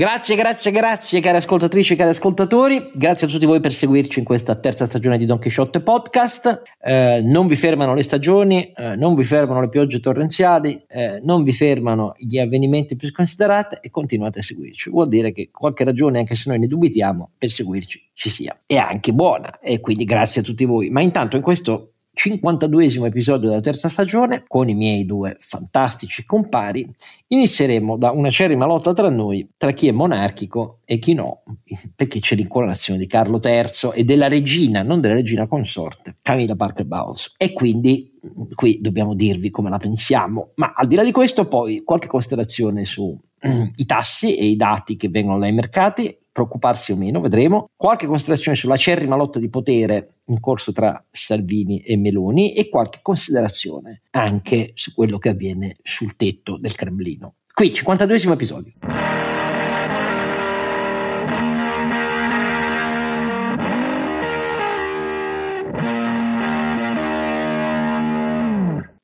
Grazie, grazie, grazie cari ascoltatrici e cari ascoltatori, grazie a tutti voi per seguirci in questa terza stagione di Don Quixote Podcast. Eh, non vi fermano le stagioni, eh, non vi fermano le piogge torrenziali, eh, non vi fermano gli avvenimenti più sconsiderati e continuate a seguirci. Vuol dire che qualche ragione, anche se noi ne dubitiamo, per seguirci ci sia. E anche buona, e quindi grazie a tutti voi. Ma intanto in questo 52esimo episodio della terza stagione, con i miei due fantastici compari, inizieremo da una cerima lotta tra noi, tra chi è monarchico e chi no, perché c'è l'incoronazione di Carlo III e della regina, non della regina consorte, Camilla Parker Bowles. E quindi qui dobbiamo dirvi come la pensiamo, ma al di là di questo poi qualche considerazione sui tassi e i dati che vengono dai mercati preoccuparsi o meno, vedremo. Qualche considerazione sulla cerrima lotta di potere in corso tra Salvini e Meloni e qualche considerazione anche su quello che avviene sul tetto del Cremlino. Qui, 52esimo episodio.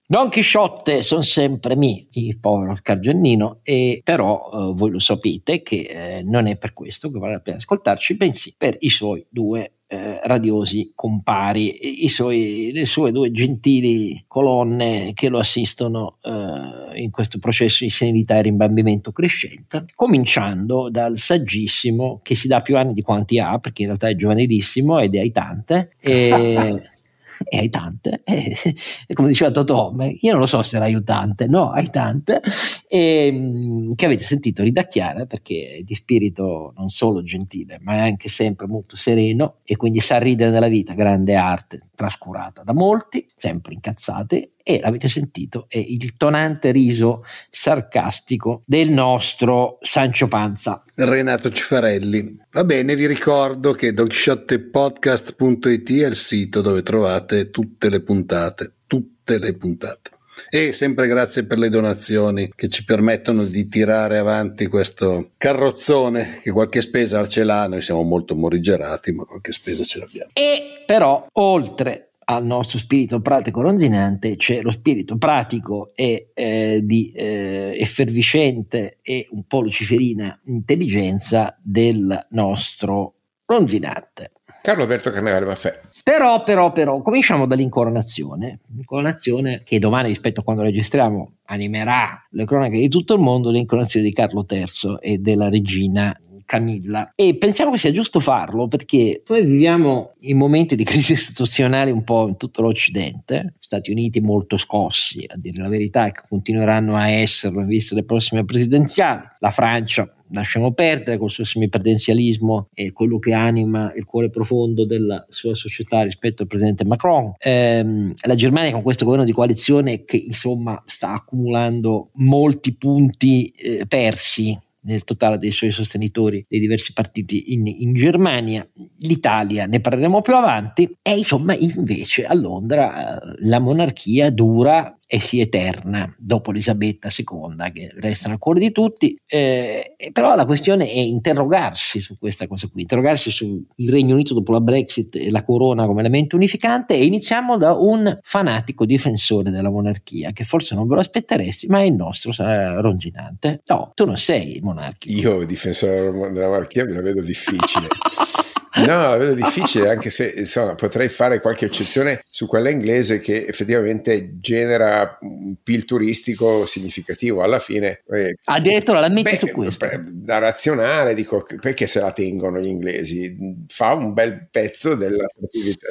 Don Chisciotte sono sempre mi, il povero Cargiannino, e però eh, voi lo sapete che eh, non è per questo che vale la pena ascoltarci, bensì per i suoi due eh, radiosi compari, suoi, le sue due gentili colonne che lo assistono eh, in questo processo di senilità e rimbambimento crescente, cominciando dal saggissimo che si dà più anni di quanti ha, perché in realtà è giovanilissimo ed è aitante. E, e hai tante, e, e come diceva Totò, io non lo so se era aiutante, no, hai tante, e, ehm, che avete sentito ridacchiare perché è di spirito non solo gentile, ma è anche sempre molto sereno e quindi sa ridere della vita, grande arte, trascurata da molti, sempre incazzate, e l'avete sentito, è il tonante riso sarcastico del nostro Sancio Panza. Renato Cifarelli. Va bene, vi ricordo che dogshottepodcast.it è il sito dove trovate tutte le puntate, tutte le puntate. E sempre grazie per le donazioni che ci permettono di tirare avanti questo carrozzone che qualche spesa ce l'ha, noi siamo molto morigerati, ma qualche spesa ce l'abbiamo. E però, oltre al nostro spirito pratico ronzinante c'è lo spirito pratico e eh, di eh, efferviscente e un po' luciferina intelligenza del nostro ronzinante. Carlo Alberto Carnevale Maffè. Però, però, però, cominciamo dall'incoronazione. L'incoronazione che domani, rispetto a quando registriamo, animerà le cronache di tutto il mondo, l'incoronazione di Carlo III e della regina Camilla. E pensiamo che sia giusto farlo perché noi viviamo in momenti di crisi istituzionale un po' in tutto l'Occidente, Stati Uniti molto scossi, a dire la verità, che continueranno a esserlo in vista delle prossime presidenziali, la Francia lasciamo perdere col suo semipresidenzialismo e quello che anima il cuore profondo della sua società rispetto al presidente Macron. Ehm, la Germania con questo governo di coalizione che insomma sta accumulando molti punti eh, persi nel totale dei suoi sostenitori dei diversi partiti in, in, Germania, l'Italia ne parleremo più avanti. E insomma invece a Londra eh, la monarchia dura e si eterna dopo Elisabetta II che resta nel cuore di tutti. Eh, però la questione è interrogarsi su questa cosa qui interrogarsi sul Regno Unito dopo la Brexit e la corona come elemento unificante e iniziamo da un fanatico difensore della monarchia che forse non ve lo aspetteresti ma è il nostro sarà Ronginante. No tu non sei monarchico. Io difensore della monarchia me la vedo difficile No, la vedo difficile, anche se insomma, potrei fare qualche eccezione su quella inglese che effettivamente genera un PIL turistico significativo. Alla fine, eh, addirittura la metti beh, su questo. Da razionale, dico perché se la tengono gli inglesi? Fa un bel pezzo della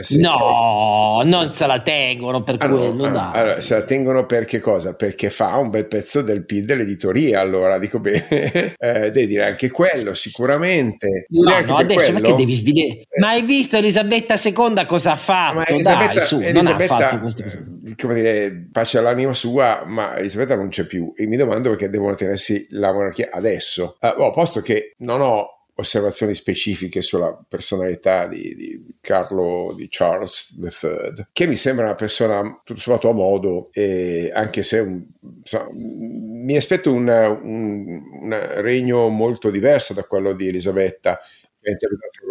sì, no, non se la tengono per ah, quello. No, ah, allora, se la tengono per che cosa? Perché fa un bel pezzo del PIL dell'editoria. Allora dico bene, eh, devi dire anche quello, sicuramente. No, no adesso quello, perché devi sviluppare? Dire, ma hai visto Elisabetta II cosa ha fatto? Elisabetta, Dai, su, Elisabetta, non ha fatto queste cose. Eh, come dire, pace all'anima sua, ma Elisabetta non c'è più. E mi domando perché devono tenersi la monarchia adesso. Uh, oh, posto che non ho osservazioni specifiche sulla personalità di, di, Carlo di Charles III, che mi sembra una persona tutto sommato a modo, e anche se un, insomma, mi aspetto un, un, un regno molto diverso da quello di Elisabetta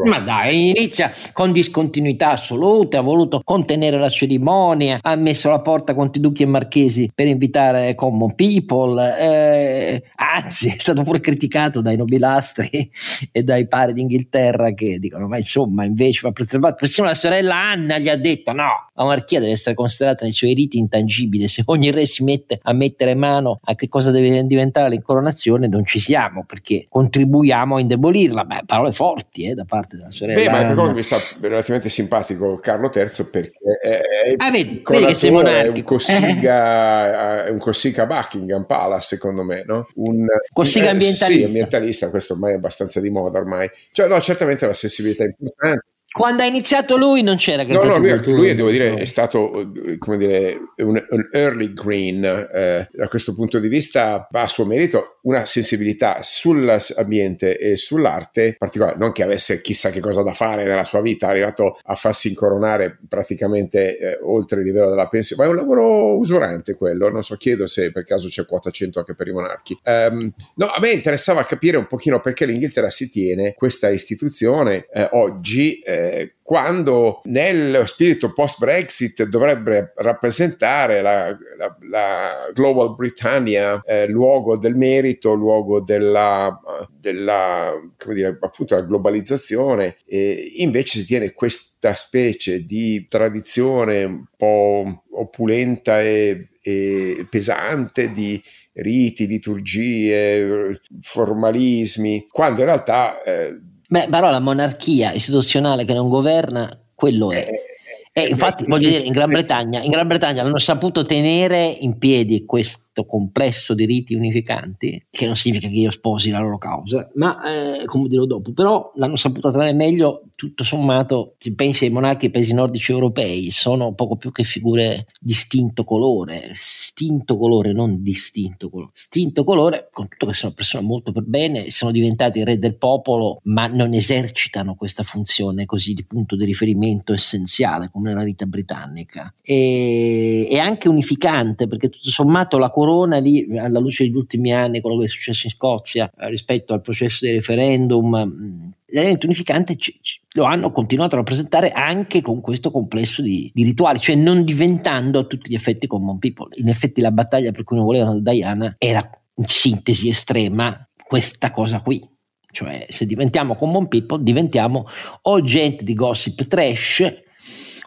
Ma dai, inizia con discontinuità assolute, ha voluto contenere la cerimonia, ha messo la porta conti duchi e marchesi per invitare common people, eh, anzi è stato pure criticato dai nobilastri e dai pari d'Inghilterra che dicono ma insomma invece va preservato, persino la sorella Anna gli ha detto no, la monarchia deve essere considerata nei suoi riti intangibile, se ogni re si mette a mettere mano a che cosa deve diventare l'incoronazione non ci siamo perché contribuiamo a indebolirla, beh parole forti eh, da parte della sorella Beh, ma mi sta relativamente simpatico Carlo III perché è, ah, vedi, vedi che sei è un Cossiga, eh. un Cossiga Buckingham Palace secondo me, no? Un Cossiga ambientalista. Eh, sì, ambientalista, questo ormai è abbastanza di moda ormai. Cioè, no, certamente la sensibilità è importante. Quando ha iniziato lui non c'era No, no, lui, lui devo dire, è stato come dire, un, un early green. Eh, da questo punto di vista va a suo merito una sensibilità sull'ambiente e sull'arte particolare. Non che avesse chissà che cosa da fare nella sua vita, è arrivato a farsi incoronare praticamente eh, oltre il livello della pensione. Ma è un lavoro usurante quello. Non so, chiedo se per caso c'è quota 100 anche per i monarchi. Um, no, a me interessava capire un pochino perché l'Inghilterra si tiene questa istituzione eh, oggi quando nel spirito post-Brexit dovrebbe rappresentare la, la, la Global Britannia eh, luogo del merito, luogo della, della dire, globalizzazione, e invece si tiene questa specie di tradizione un po' opulenta e, e pesante di riti, liturgie, formalismi, quando in realtà eh, Beh, però la monarchia istituzionale che non governa, quello è. E infatti, voglio dire, in Gran, Bretagna, in Gran Bretagna hanno saputo tenere in piedi questo complesso di riti unificanti, che non significa che io sposi la loro causa, ma eh, come dirò dopo, però l'hanno saputo tenere meglio, tutto sommato, se pensi ai monarchi dei paesi nordici europei, sono poco più che figure di stinto colore, stinto colore, non distinto colore, stinto colore, con tutto che sono persone molto per bene, sono diventati re del popolo, ma non esercitano questa funzione così di punto di riferimento essenziale come nella vita britannica e, e, anche unificante perché tutto sommato la corona lì alla luce degli ultimi anni quello che è successo in Scozia eh, rispetto al processo di referendum l'elemento unificante c- c- lo hanno continuato a rappresentare anche con questo complesso di, di, rituali, cioè non diventando a tutti gli effetti common people. In effetti la battaglia per cui non volevano Diana era in sintesi estrema questa cosa qui. Cioè, se diventiamo common people, diventiamo o gente di gossip trash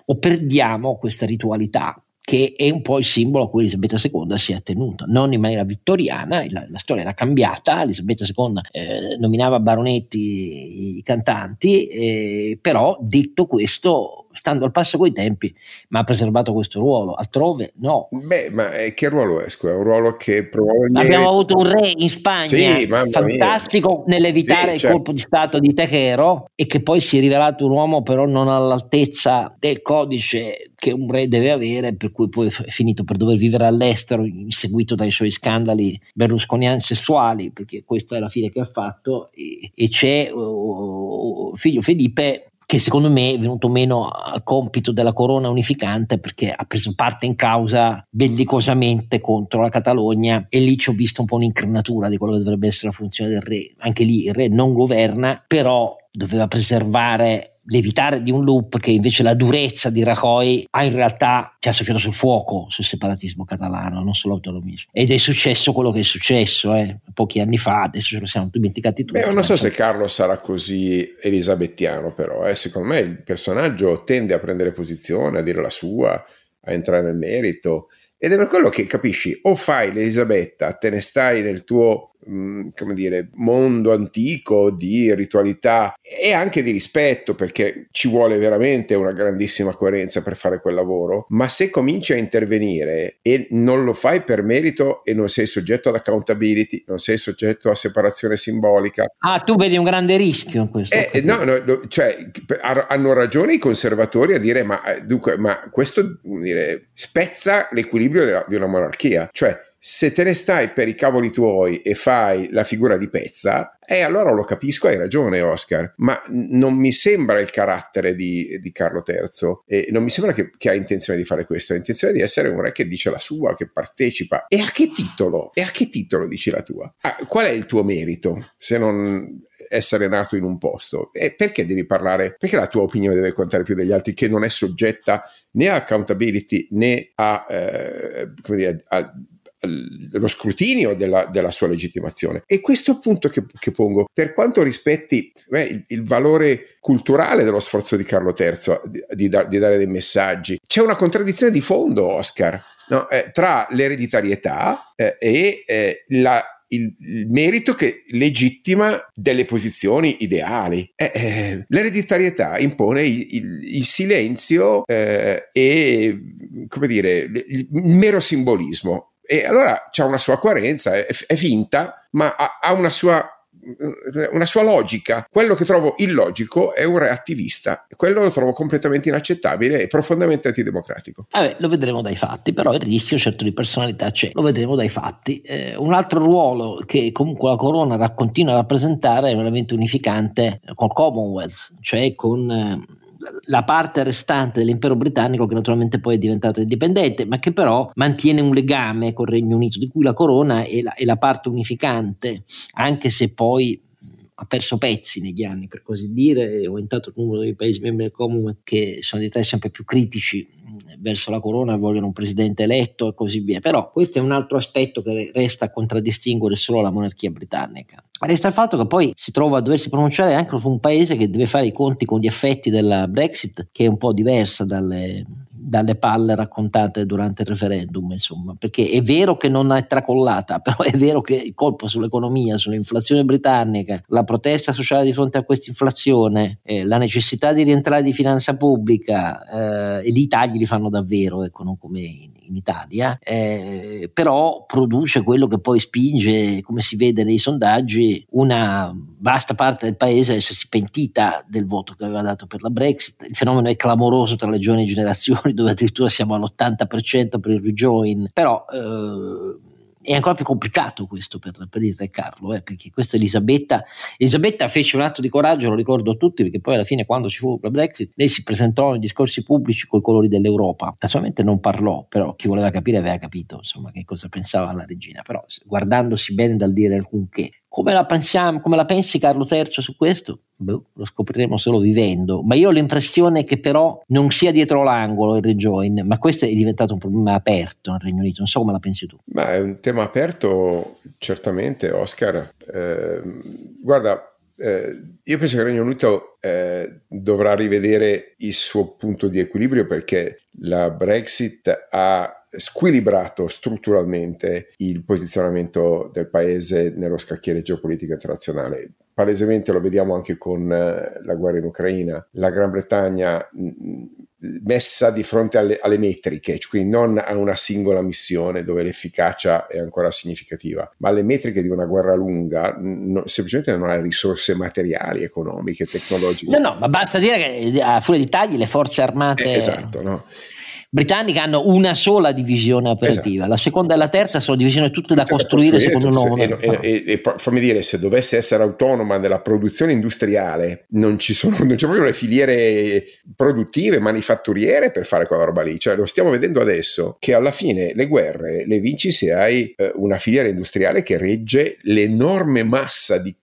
o perdiamo questa ritualità che è un po' il simbolo a cui Elisabetta II si è attenuta, non in maniera vittoriana, la, la storia era cambiata, Elisabetta II eh, nominava baronetti i cantanti, eh, però detto questo stando al passo coi tempi, ma ha preservato questo ruolo, altrove no. Beh, ma che ruolo è? Scusa, un ruolo che probabilmente... Abbiamo avuto un re in Spagna sì, fantastico mia. nell'evitare sì, il certo. colpo di stato di Tejero e che poi si è rivelato un uomo però non all'altezza del codice che un re deve avere, per cui poi è finito per dover vivere all'estero, seguito dai suoi scandali berlusconiani sessuali, perché questa è la fine che ha fatto, e, e c'è uh, figlio Felipe che secondo me è venuto meno al compito della corona unificante perché ha preso parte in causa bellicosamente contro la Catalogna e lì ci ho visto un po' un'incarnatura di quello che dovrebbe essere la funzione del re. Anche lì il re non governa, però doveva preservare l'evitare di un loop che invece la durezza di Rajoy ha in realtà ci ha soffiato sul fuoco sul separatismo catalano, non sull'autonomismo. Ed è successo quello che è successo eh, pochi anni fa, adesso ce lo siamo dimenticati tutti. Beh, non so se Carlo sarà così elisabettiano, però eh. secondo me il personaggio tende a prendere posizione, a dire la sua, a entrare nel merito. Ed è per quello che capisci, o fai l'Elisabetta, te ne stai nel tuo Mm, come dire, mondo antico di ritualità e anche di rispetto perché ci vuole veramente una grandissima coerenza per fare quel lavoro. Ma se cominci a intervenire e non lo fai per merito e non sei soggetto ad accountability non sei soggetto a separazione simbolica. Ah tu vedi un grande rischio in questo eh, no, no, cioè hanno ragione i conservatori a dire ma, eh, dunque, ma questo dire, spezza l'equilibrio della, di una monarchia. Cioè se te ne stai per i cavoli tuoi e fai la figura di pezza, eh, allora lo capisco, hai ragione Oscar, ma non mi sembra il carattere di, di Carlo III e non mi sembra che, che, ha intenzione di fare questo, ha intenzione di essere un re che dice la sua, che partecipa. E a che titolo? E a che titolo dici la tua? Ah, qual è il tuo merito? Se non essere nato in un posto. E perché devi parlare? Perché la tua opinione deve contare più degli altri, che non è soggetta né a accountability né a, eh, dire, a lo scrutinio della, della, sua legittimazione. E questo appunto che, che pongo, per quanto rispetti eh, il, il, valore culturale dello sforzo di Carlo III di, di, di, dare dei messaggi, c'è una contraddizione di fondo, Oscar, no? eh, tra l'ereditarietà eh, e eh, la, il, il, merito che legittima delle posizioni ideali. Eh, eh, l'ereditarietà impone il, il, il silenzio eh, e, come dire, il mero simbolismo. E allora c'è una sua coerenza, è, è finta, ma ha, ha una sua una sua logica. Quello che trovo illogico è un reattivista, quello lo trovo completamente inaccettabile e profondamente antidemocratico. Vabbè, lo vedremo dai fatti, però il rischio certo di personalità c'è, lo vedremo dai fatti. Eh, un altro ruolo che comunque la Corona continua a rappresentare è un elemento unificante col Commonwealth, cioè con... Eh, la parte restante dell'impero britannico che naturalmente poi è diventata indipendente, ma che però mantiene un legame col Regno Unito, di cui la corona è la, è la parte unificante, anche se poi ha perso pezzi negli anni, per così dire, è aumentato il numero dei paesi membri del Commonwealth che sono diventati sempre più critici verso la corona, vogliono un presidente eletto e così via. Però questo è un altro aspetto che resta a contraddistinguere solo la monarchia britannica. Resta il fatto che poi si trova a doversi pronunciare anche su un paese che deve fare i conti con gli effetti della Brexit, che è un po' diversa dalle, dalle palle raccontate durante il referendum, insomma, perché è vero che non è tracollata, però è vero che il colpo sull'economia, sull'inflazione britannica, la protesta sociale di fronte a questa inflazione, eh, la necessità di rientrare di finanza pubblica eh, e lì i tagli li fanno davvero, ecco, non come in, in Italia, eh, però produce quello che poi spinge, come si vede nei sondaggi, una vasta parte del paese a essersi pentita del voto che aveva dato per la Brexit. Il fenomeno è clamoroso tra le giovani generazioni dove addirittura siamo all'80% per il rejoin, però eh, è ancora più complicato questo per, per il re Carlo, eh, perché questa Elisabetta, Elisabetta fece un atto di coraggio, lo ricordo a tutti, perché poi alla fine quando ci fu la Brexit, lei si presentò nei discorsi pubblici con i colori dell'Europa, naturalmente non parlò, però chi voleva capire aveva capito insomma che cosa pensava la regina, però guardandosi bene dal dire alcunché, come la, pensiamo, come la pensi Carlo III su questo? Beh, lo scopriremo solo vivendo, ma io ho l'impressione che però non sia dietro l'angolo il rejoin, ma questo è diventato un problema aperto nel Regno Unito, non so come la pensi tu. Ma è un tema aperto certamente, Oscar. Eh, guarda, eh, io penso che il Regno Unito eh, dovrà rivedere il suo punto di equilibrio perché la Brexit ha squilibrato strutturalmente il posizionamento del paese nello scacchiere geopolitico internazionale. Palesemente lo vediamo anche con eh, la guerra in Ucraina. La Gran Bretagna messa di fronte alle, alle, metriche, quindi non a una singola missione dove l'efficacia è ancora significativa, ma alle metriche di una guerra lunga, no, semplicemente non ha risorse materiali, economiche, tecnologiche. No, no, ma basta dire che a furia di tagli le forze armate... Eh, esatto, no? Britanniche hanno una sola divisione operativa, esatto. la seconda e la terza sono divisioni tutte, tutte da costruire, secondo un nuovo e, e, e, fammi dire, se dovesse essere autonoma nella produzione industriale, non ci sono non c'è proprio le filiere produttive, manifatturiere per fare quella roba lì. Cioè, lo stiamo vedendo adesso che alla fine le guerre le vinci se hai eh, una filiera industriale che regge l'enorme massa di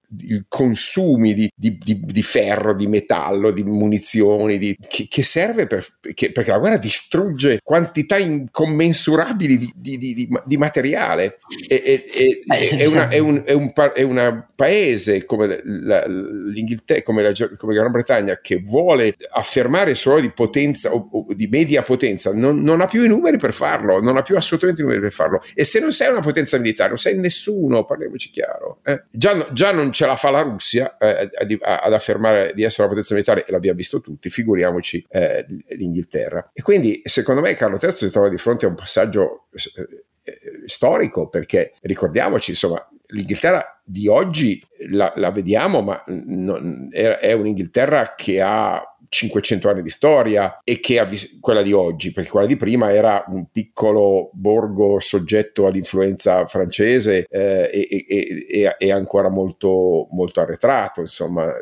consumi di, di, di, di, ferro, di metallo, di munizioni, che, che, serve per, che, perché la guerra distrugge quantità incommensurabili di, materiale. E, e, e, eh, è, una, è, un, è, un, è un paese come la, l'Inghilterra, come la, come la Gran Bretagna, che vuole affermare il suo ruolo di potenza o, o di media potenza, non, non, ha più i numeri per farlo, non ha più assolutamente i numeri per farlo. E se non sei una potenza militare, non sei nessuno, parliamoci chiaro. Eh? Già, già non c'è ce la fa la Russia eh, ad affermare di essere una potenza militare, e l'abbiamo visto tutti, figuriamoci eh, l'Inghilterra. E quindi secondo me Carlo III si trova di fronte a un passaggio eh, eh, storico, perché ricordiamoci, insomma, l'Inghilterra di oggi la, la vediamo, ma non, è, è un'Inghilterra che ha 500 anni di storia e che ha vis- quella di oggi, perché quella di prima era un piccolo borgo soggetto all'influenza francese eh, e, e, e, ancora molto, molto arretrato, insomma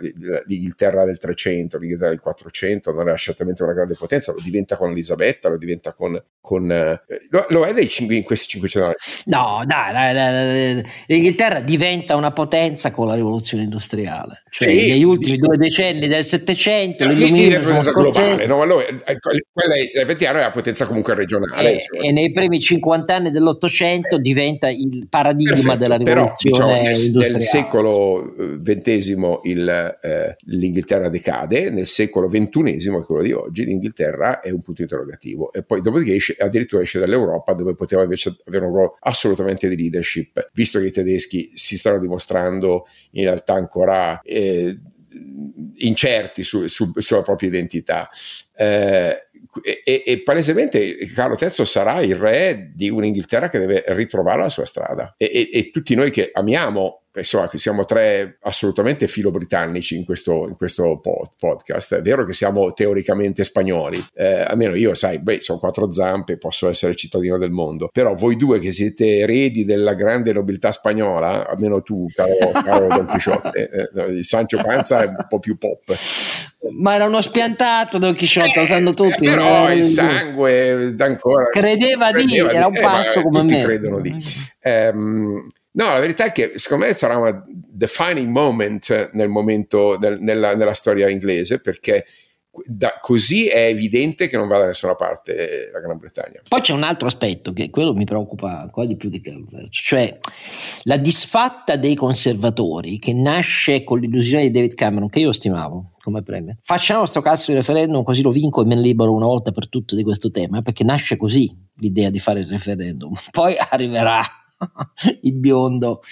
l'Inghilterra del 300, l'Inghilterra del 400 non era certamente una grande potenza, lo diventa con Elisabetta, lo diventa con... con eh, lo, lo, è cinque, in questi 500 anni? No, dai, dai, dai, l'Inghilterra diventa una potenza con la rivoluzione industriale, cioè sì, negli ultimi due decenni del Settecento, l'illuminismo globale, no? Allora, eh, quella elisabettiana è la potenza comunque regionale. E, e, nei primi 50 anni dell'Ottocento eh. diventa il paradigma Perfetto, della rivoluzione però, diciamo, nel, industriale. Nel secolo XX il, eh, l'Inghilterra decade, nel secolo XXI, quello di oggi, l'Inghilterra è un punto interrogativo e poi dopodiché esce, addirittura esce dall'Europa dove poteva invece avere un ruolo assolutamente di leadership, visto che i tedeschi si stanno dimostrando in realtà ancora eh, incerti su, su, sulla propria identità. Eh, e, e, palesemente Carlo III sarà il re di un'Inghilterra che deve ritrovare la sua strada e, e, e tutti noi che amiamo insomma, siamo tre assolutamente filo-britannici in questo, in questo pod, podcast. È vero che siamo teoricamente spagnoli, eh, almeno io, sai, beh, sono quattro zampe, posso essere cittadino del mondo, però voi due che siete eredi della grande nobiltà spagnola, almeno tu, caro, caro Don Chisciotte, eh, il Sancho Panza è un po' più pop. Ma era uno spiantato Don Chisciotte, lo sanno tutti. Però il sangue ancora... Credeva, credeva di, era un pazzo eh, come tutti me. credono di. Um, No, la verità è che secondo me sarà una defining moment nel momento, nel, nella, nella, storia inglese, perché da, così è evidente che non va da nessuna parte la Gran Bretagna. Poi c'è un altro aspetto che quello mi preoccupa ancora di più di quello, cioè la disfatta dei conservatori che nasce con l'illusione di David Cameron, che io stimavo come premio. Facciamo sto cazzo di referendum così lo vinco e me ne libero una volta per tutte di questo tema, perché nasce così l'idea di fare il referendum. Poi arriverà il biondo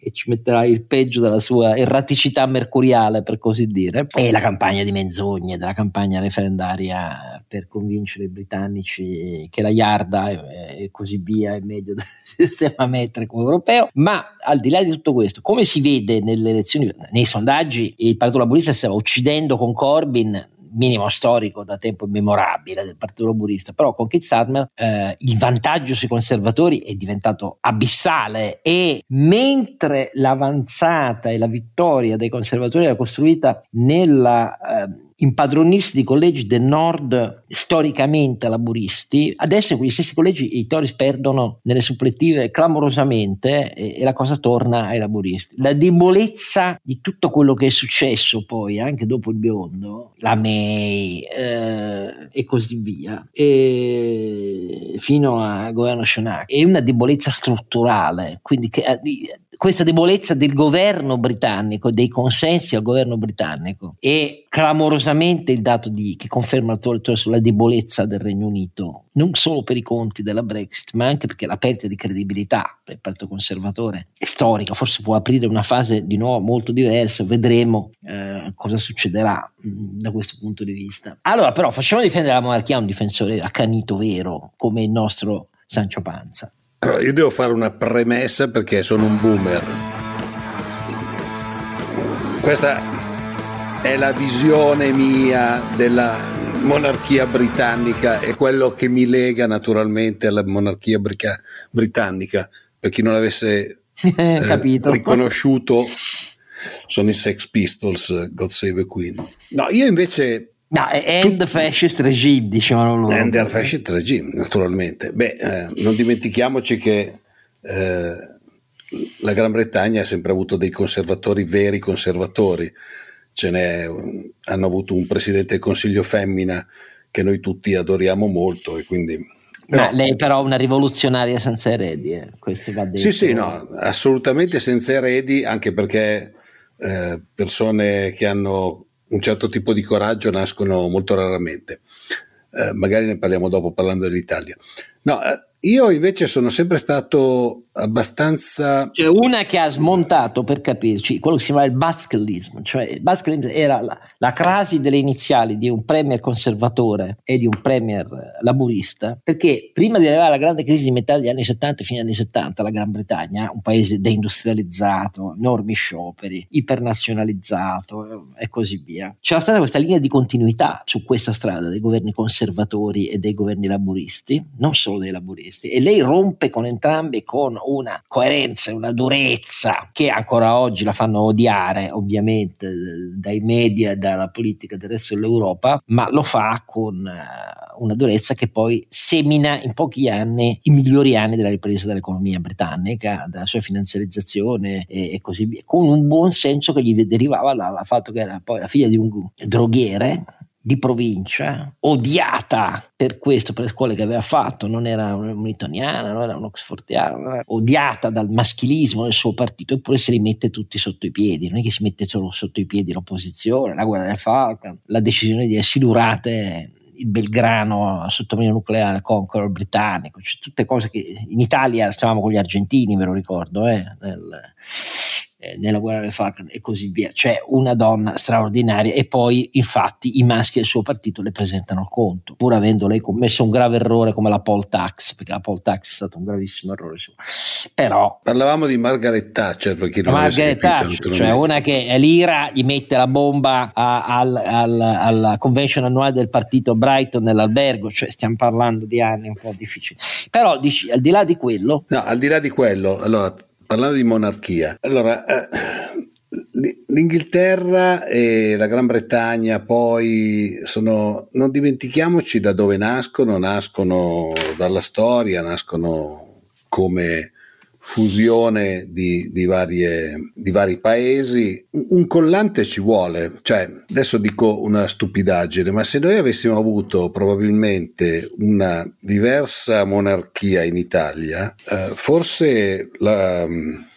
e ci metterà il peggio della sua erraticità mercuriale, per così dire, e la campagna di menzogne, della campagna referendaria per convincere i britannici che la Iarda e, e così via è meglio del sistema metrico europeo. Ma al di là di tutto questo, come si vede nelle elezioni, nei sondaggi, il Partito Laburista stava uccidendo con Corbyn minimo storico da tempo immemorabile del Partito Laburista, però con Keith Starmer eh, il vantaggio sui conservatori è diventato abissale e mentre l'avanzata e la vittoria dei conservatori era costruita nella eh, impadronirsi di collegi del nord storicamente laburisti, adesso quegli stessi collegi i Tories perdono nelle supplettive clamorosamente e, e, la cosa torna ai laburisti. La debolezza di tutto quello che è successo poi anche dopo il biondo, la May eh, e così via, e fino al governo Shonak, è una debolezza strutturale, quindi che, eh, questa debolezza del governo britannico, dei consensi al governo britannico e clamorosamente il dato di, che conferma il Torre sulla debolezza del Regno Unito, non solo per i conti della Brexit, ma anche perché la perdita di credibilità il Partito Conservatore è storica, forse può aprire una fase di nuovo molto diversa, vedremo eh, cosa succederà mh, mm, da questo punto di vista. Allora però facciamo difendere la monarchia un difensore accanito vero come il nostro Sancio Panza. Allora, io devo fare una premessa perché sono un boomer. Questa è la visione mia della monarchia britannica e quello che mi lega naturalmente alla monarchia brica- britannica. Per chi non l'avesse eh, riconosciuto, sono i Sex Pistols, God Save the Queen. No, io invece No, end fascist regime, dicevano loro. End fascist regime, naturalmente. Beh, eh, non dimentichiamoci che eh, la Gran Bretagna ha sempre avuto dei conservatori veri conservatori. Ce n'è, hanno avuto un presidente del Consiglio femmina che noi tutti adoriamo molto e quindi... Però, lei però è una rivoluzionaria senza eredi, eh. questo va detto. Sì, sì, no, assolutamente senza eredi, anche perché eh, persone che hanno un certo tipo di coraggio nascono molto raramente. Eh, magari ne parliamo dopo parlando dell'Italia. No, eh, Io invece sono sempre stato abbastanza... C'è una che ha smontato, per capirci, quello che si chiama il baskelismo, cioè il baskelismo era la, la, crasi delle iniziali di un premier conservatore e di un premier laburista, perché prima di arrivare alla grande crisi di metà degli anni 70 e fine anni 70, la Gran Bretagna, un paese deindustrializzato, enormi scioperi, ipernazionalizzato e così via, c'era stata questa linea di continuità su questa strada dei governi conservatori e dei governi laburisti, non solo dei laburisti, e lei rompe con entrambi con una coerenza e una durezza che ancora oggi la fanno odiare ovviamente dai media dalla politica del resto dell'Europa, ma lo fa con eh, una durezza che poi semina in pochi anni i migliori anni della ripresa dell'economia britannica, della sua finanziarizzazione e, e così via, con un buon senso che gli derivava dal fatto che era poi la figlia di un droghiere di provincia, odiata per questo, per le scuole che aveva fatto, non era un'itoniana, non era un oxfordiana, odiata dal maschilismo del suo partito, eppure si rimette tutti sotto i piedi, non è che si mette solo sotto i piedi l'opposizione, la guerra del Falcon, la decisione di silurate il Belgrano sottomarino nucleare Conqueror britannico, cioè tutte cose che in Italia stavamo con gli argentini, ve lo ricordo, eh, nel, eh, nella guerra del Falkland e così via, cioè una donna straordinaria e poi infatti i maschi del suo partito le presentano al conto, pur avendo lei commesso un grave errore come la poll tax, perché la poll tax è stato un gravissimo errore suo. Però parlavamo di Margaret Thatcher perché non Margaret Thatcher, cioè una che l'Ira gli mette la bomba a, al, al, alla convention annuale del partito Brighton nell'albergo, cioè stiamo parlando di anni un po' difficili. Però dici, al di là di quello, no, al di là di quello, allora parlando di monarchia, allora eh, l'Inghilterra e la Gran Bretagna poi sono, non dimentichiamoci da dove nascono, nascono dalla storia, nascono come fusione di, di, varie, di, vari paesi. Un collante ci vuole, cioè adesso dico una stupidaggine, ma se noi avessimo avuto probabilmente una diversa monarchia in Italia, eh, forse la,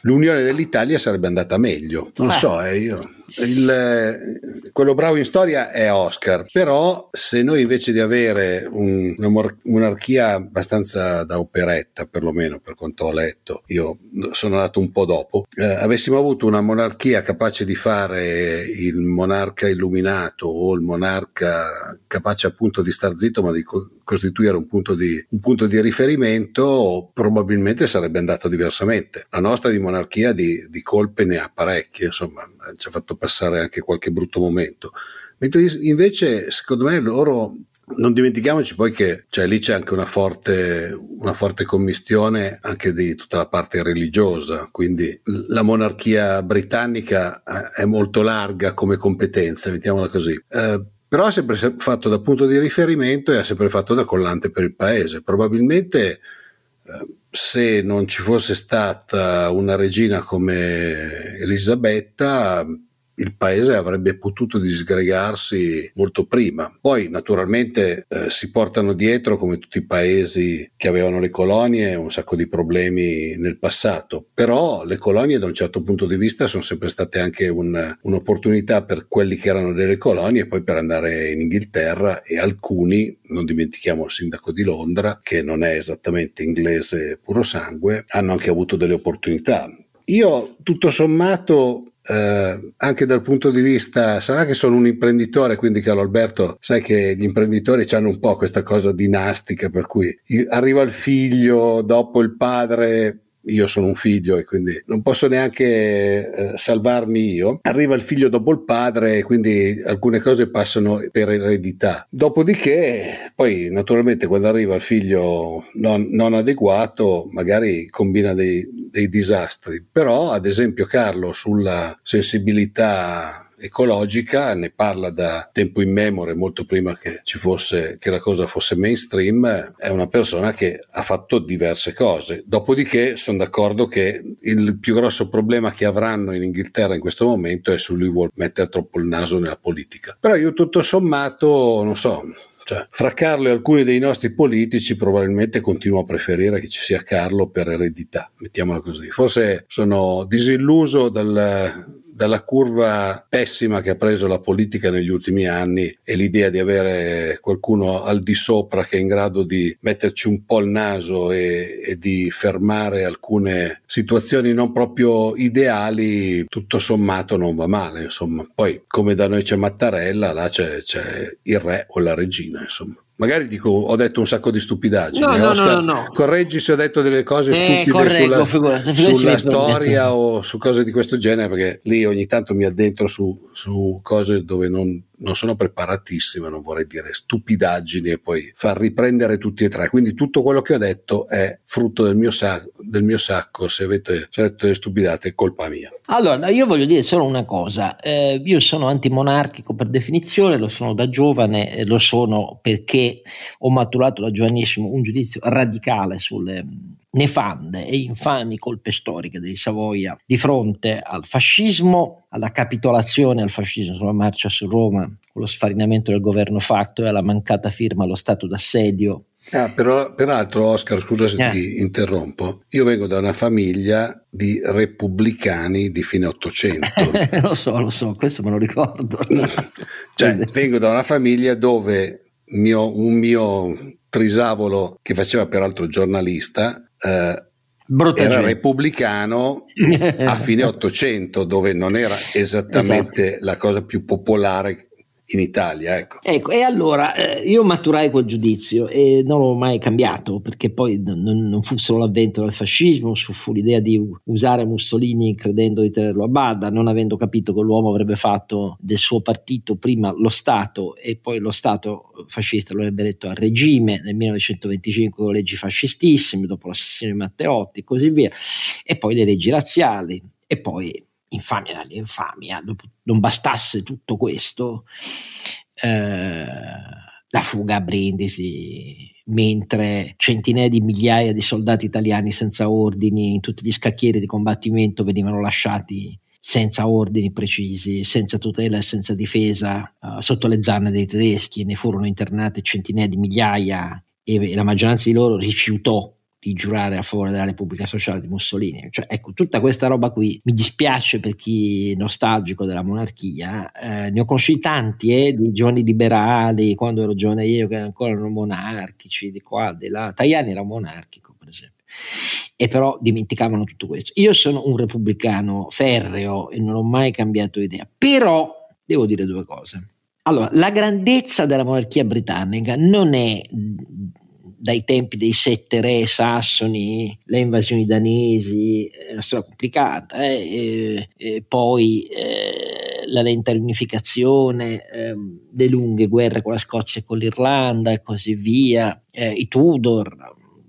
l'unione dell'Italia sarebbe andata meglio. Non so, eh, io il, quello bravo in storia è Oscar, però se noi invece di avere un, una monarchia abbastanza da operetta, perlomeno per quanto ho letto, io sono nato un po' dopo, eh, avessimo avuto una monarchia capace di fare il monarca illuminato o il monarca capace appunto di star zitto ma di costituire un punto di, un punto di riferimento, probabilmente sarebbe andato diversamente. La nostra di monarchia di, di colpe ne ha parecchie, insomma, ci ha fatto passare anche qualche brutto momento. Mentre invece, secondo me, loro non dimentichiamoci poi che cioè, lì c'è anche una forte, una forte, commistione anche di tutta la parte religiosa, quindi la monarchia britannica eh, è molto larga come competenza, mettiamola così. Eh, però ha sempre fatto da punto di riferimento e ha sempre fatto da collante per il paese. Probabilmente eh, se non ci fosse stata una regina come Elisabetta, il paese avrebbe potuto disgregarsi molto prima. Poi naturalmente eh, si portano dietro, come tutti i paesi che avevano le colonie, un sacco di problemi nel passato, però le colonie da un certo punto di vista sono sempre state anche un, un'opportunità per quelli che erano delle colonie poi per andare in Inghilterra e alcuni, non dimentichiamo il sindaco di Londra, che non è esattamente inglese puro sangue, hanno anche avuto delle opportunità. Io tutto sommato eh, anche dal punto di vista, sarà che sono un imprenditore, quindi caro Alberto, sai che gli imprenditori hanno un po' questa cosa dinastica, per cui arriva il figlio dopo il padre io sono un figlio e quindi non posso neanche eh, salvarmi io. Arriva il figlio dopo il padre e quindi alcune cose passano per eredità. Dopodiché, poi naturalmente quando arriva il figlio non, non adeguato, magari combina dei, dei disastri. Però, ad esempio, Carlo sulla sensibilità ecologica, ne parla da tempo immemore, molto prima che ci fosse, che la cosa fosse mainstream, è una persona che ha fatto diverse cose. Dopodiché sono d'accordo che il più grosso problema che avranno in Inghilterra in questo momento è se lui vuole mettere troppo il naso nella politica. Però io tutto sommato, non so, cioè, fra Carlo e alcuni dei nostri politici probabilmente continuo a preferire che ci sia Carlo per eredità, mettiamola così. Forse sono disilluso dal, dalla curva pessima che ha preso la politica negli ultimi anni e l'idea di avere qualcuno al di sopra che è in grado di metterci un po' il naso e, e di fermare alcune situazioni non proprio ideali, tutto sommato non va male. Insomma. Poi, come da noi c'è Mattarella, là c'è, c'è il re o la regina. Insomma. Magari dico, ho detto un sacco di stupidaggini. No, eh, no, Oscar, no, Correggi se ho detto delle cose Eh, stupide correggo, sulla, figurati, figurati sulla storia o su cose di questo genere, perché lì ogni tanto mi addentro su, su cose dove non, non sono preparatissime, non vorrei dire stupidaggini e poi far riprendere tutti e tre. Quindi tutto quello che ho detto è frutto del mio, sacco, del mio sacco. Se avete detto delle stupidate è colpa mia. Allora, io voglio dire solo una cosa, eh, io sono antimonarchico per definizione, lo sono da giovane, lo sono perché ho maturato da giovanissimo un giudizio radicale sulle nefande e infami colpe storiche dei Savoia di fronte al fascismo, alla capitolazione al fascismo sulla marcia su Roma, con lo sfarinamento del governo facto e alla mancata firma allo stato d'assedio Ah, però, peraltro, Oscar, scusa se Eh. ti interrompo, io vengo da una famiglia di repubblicani di fine Ottocento. lo so, lo so, questo me lo ricordo. cioè, vengo da una famiglia dove mio- un mio trisavolo, che faceva peraltro giornalista, eh, Brutta era gente. repubblicano a fine Ottocento, dove non era esattamente la cosa più popolare in Italia. Ecco. Ecco, e allora eh, io maturai quel giudizio e non l'ho mai cambiato perché poi non, non fu solo l'avvento del fascismo, fu l'idea di usare Mussolini credendo di tenerlo a bada, non avendo capito che l'uomo avrebbe fatto del suo partito prima lo Stato e poi lo Stato fascista lo avrebbe detto al regime nel 1925 con leggi fascistissime, dopo l'assassinio di Matteotti e così via, e poi le leggi razziali e poi infamia dall'infamia, dopo non bastasse tutto questo, eh, la fuga a Brindisi, mentre centinaia di migliaia di soldati italiani senza ordini in tutti gli scacchieri di combattimento venivano lasciati senza ordini precisi, senza tutela e senza difesa, eh, sotto le zanne dei tedeschi, ne furono internate centinaia di migliaia e la maggioranza di loro rifiutò di giurare a favore della Repubblica Sociale di Mussolini. Cioè, ecco, tutta questa roba qui mi dispiace per chi è nostalgico della monarchia. Eh, ne ho conosciuti tanti, eh, di giovani liberali, quando ero giovane io, che ancora erano monarchici, di qua, di là. Tajani era monarchico, per esempio. E però dimenticavano tutto questo. Io sono un repubblicano ferreo e non ho mai cambiato idea. Però devo dire due cose. Allora, la grandezza della monarchia britannica non è dai tempi dei sette re sassoni, le invasioni danesi, è una storia complicata, eh, e, e poi eh, la lenta riunificazione, eh, le lunghe guerre con la Scozia e con l'Irlanda e così via, eh, i Tudor,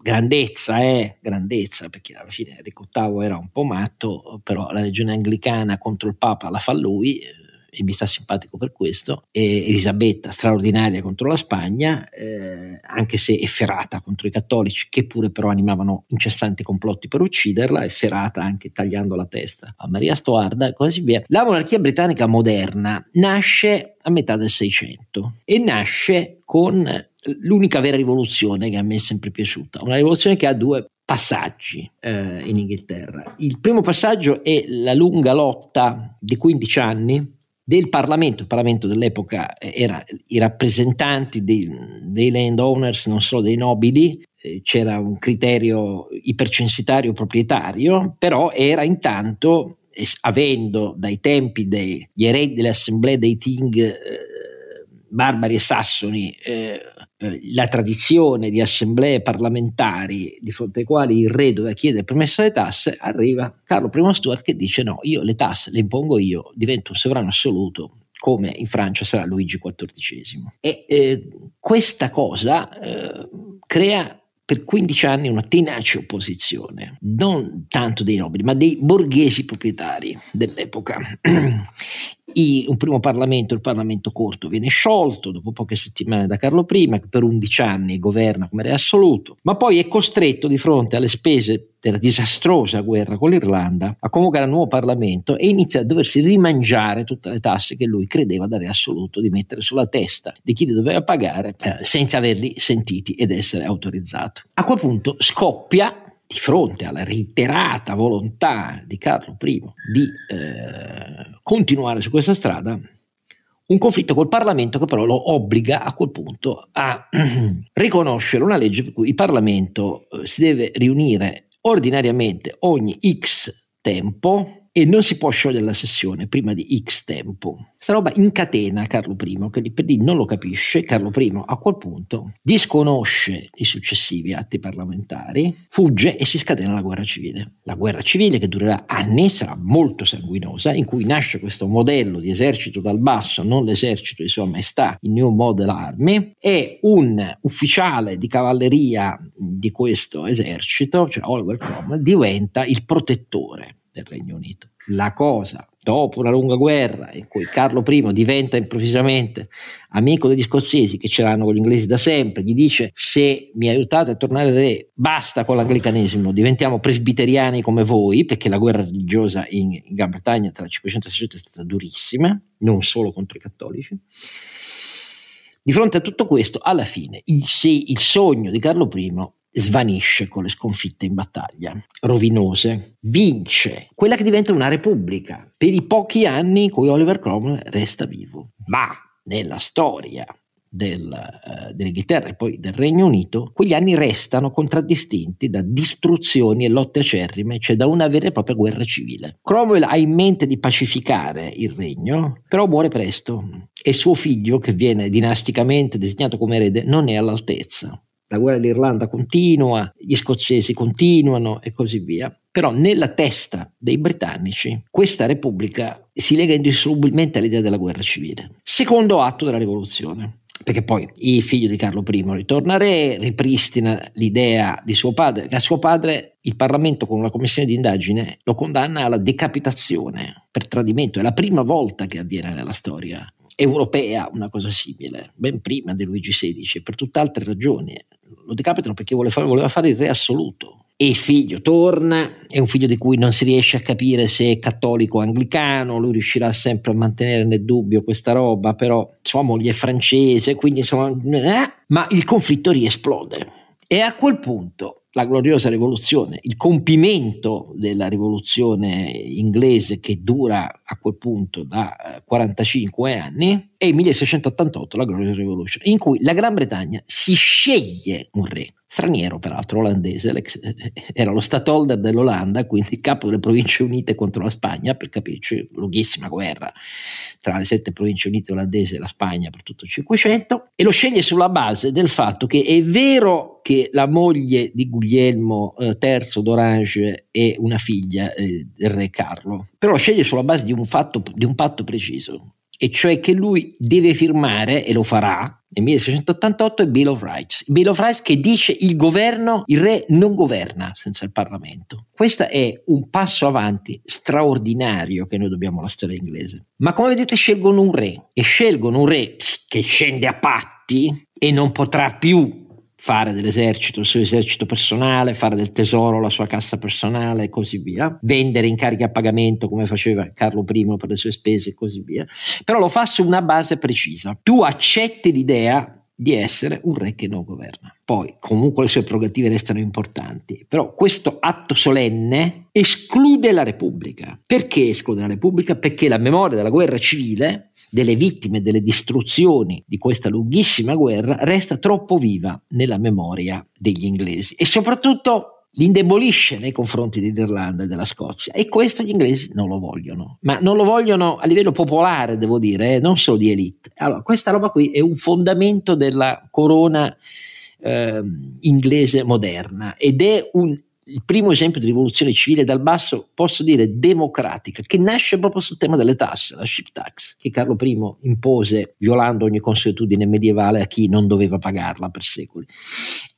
grandezza, eh, grandezza, perché alla fine Enrico VIII era un po' matto, però la regione anglicana contro il Papa la fa lui, eh, e mi sta simpatico per questo, e Elisabetta straordinaria contro la Spagna, eh, anche se efferata contro i cattolici, che pure però animavano incessanti complotti per ucciderla, efferata anche tagliando la testa a Maria Stuarda e così via. La monarchia britannica moderna nasce a metà del Seicento e nasce con l'unica vera rivoluzione che a me è sempre piaciuta, una rivoluzione che ha due passaggi eh, in Inghilterra. Il primo passaggio è la lunga lotta di 15 anni del Parlamento, il Parlamento dell'epoca era i rappresentanti dei, dei landowners, non solo dei nobili, eh, c'era un criterio ipercensitario proprietario, però era intanto, eh, avendo dai tempi degli eredi delle assemblee dei Ting eh, barbari e sassoni eh, la tradizione di assemblee parlamentari di fronte ai quali il re doveva chiedere permesso alle tasse, arriva Carlo I Stuart che dice no, io le tasse le impongo io, divento un sovrano assoluto come in Francia sarà Luigi XIV. E eh, questa cosa eh, crea per 15 anni una tenace opposizione, non tanto dei nobili, ma dei borghesi proprietari dell'epoca. I, un primo Parlamento, il Parlamento corto, viene sciolto dopo poche settimane da Carlo I, che per 11 anni governa come re assoluto, ma poi è costretto di fronte alle spese della disastrosa guerra con l'Irlanda a convocare un nuovo Parlamento e inizia a doversi rimangiare tutte le tasse che lui credeva da re assoluto di mettere sulla testa di chi li doveva pagare eh, senza averli sentiti ed essere autorizzato. A quel punto scoppia di fronte alla reiterata volontà di Carlo I di eh, continuare su questa strada, un conflitto col Parlamento che però lo obbliga a quel punto a riconoscere una legge per cui il Parlamento eh, si deve riunire ordinariamente ogni X tempo e non si può sciogliere la sessione prima di X tempo. Sta roba incatena Carlo I, che lì non lo capisce. Carlo I a quel punto disconosce i successivi atti parlamentari, fugge e si scatena la guerra civile. La guerra civile che durerà anni, sarà molto sanguinosa, in cui nasce questo modello di esercito dal basso, non l'esercito di Sua Maestà, il New Model Army, e un ufficiale di cavalleria di questo esercito, cioè Oliver Cromwell, diventa il protettore del Regno Unito. La cosa, dopo una lunga guerra in cui Carlo I diventa improvvisamente amico degli scozzesi che ce l'hanno con gli inglesi da sempre, gli dice se mi aiutate a tornare re, basta con l'anglicanesimo, diventiamo presbiteriani come voi, perché la guerra religiosa in, in Gran Bretagna tra il 500 e il 600 è stata durissima, non solo contro i cattolici. Di fronte a tutto questo, alla fine, il, se, il sogno di Carlo I svanisce con le sconfitte in battaglia, rovinose, vince quella che diventa una repubblica per i pochi anni in cui Oliver Cromwell resta vivo. Ma nella storia del, uh, dell'Inghilterra e poi del Regno Unito, quegli anni restano contraddistinti da distruzioni e lotte acerrime, cioè da una vera e propria guerra civile. Cromwell ha in mente di pacificare il regno, però muore presto e suo figlio, che viene dinasticamente designato come erede, non è all'altezza la guerra dell'Irlanda continua, gli scozzesi continuano e così via. Però nella testa dei britannici questa repubblica si lega indissolubilmente all'idea della guerra civile. Secondo atto della rivoluzione perché poi il figlio di Carlo I ritorna re, ripristina l'idea di suo padre, che a suo padre il Parlamento con una commissione di indagine lo condanna alla decapitazione per tradimento, è la prima volta che avviene nella storia europea una cosa simile, ben prima di Luigi XVI, per tutt'altre ragioni lo decapitano perché voleva fare, voleva fare il re assoluto. E il figlio torna, è un figlio di cui non si riesce a capire se è cattolico o anglicano, lui riuscirà sempre a mantenere nel dubbio questa roba, però sua moglie è francese, quindi insomma... Eh? Ma il conflitto riesplode. E a quel punto la gloriosa rivoluzione, il compimento della rivoluzione inglese che dura a quel punto da 45 eh, anni, e il 1688 la Glorious Revolution, in cui la Gran Bretagna si sceglie un re straniero peraltro, olandese, eh, era lo stadtholder dell'Olanda, quindi capo delle province unite contro la Spagna, per capirci, lunghissima guerra tra le sette province unite olandesi e la Spagna per tutto il Cinquecento, e lo sceglie sulla base del fatto che è vero che la moglie di Guglielmo eh, III d'Orange è una figlia eh, del re Carlo, però lo sceglie sulla base di un, fatto, di un patto preciso, e cioè che lui deve firmare, e lo farà, nel 1688 il Bill of Rights. Il Bill of Rights che dice il governo, il re non governa senza il Parlamento. Questo è un passo avanti straordinario che noi dobbiamo alla storia inglese. Ma come vedete scelgono un re e scelgono un re che scende a patti e non potrà più fare dell'esercito il suo esercito personale, fare del tesoro la sua cassa personale e così via, vendere incarichi a pagamento come faceva Carlo I per le sue spese e così via, però lo fa su una base precisa. Tu accetti l'idea di essere un re che non governa. Poi comunque le sue prerogative restano importanti, però questo atto solenne esclude la Repubblica. Perché esclude la Repubblica? Perché la memoria della guerra civile delle vittime, delle distruzioni di questa lunghissima guerra resta troppo viva nella memoria degli inglesi e soprattutto li indebolisce nei confronti dell'Irlanda e della Scozia e questo gli inglesi non lo vogliono, ma non lo vogliono a livello popolare, devo dire, eh, non solo di elite. Allora, questa roba qui è un fondamento della corona eh, inglese moderna ed è un il primo esempio di rivoluzione civile dal basso, posso dire democratica, che nasce proprio sul tema delle tasse, la ship tax, che Carlo I impose violando ogni consuetudine medievale a chi non doveva pagarla per secoli.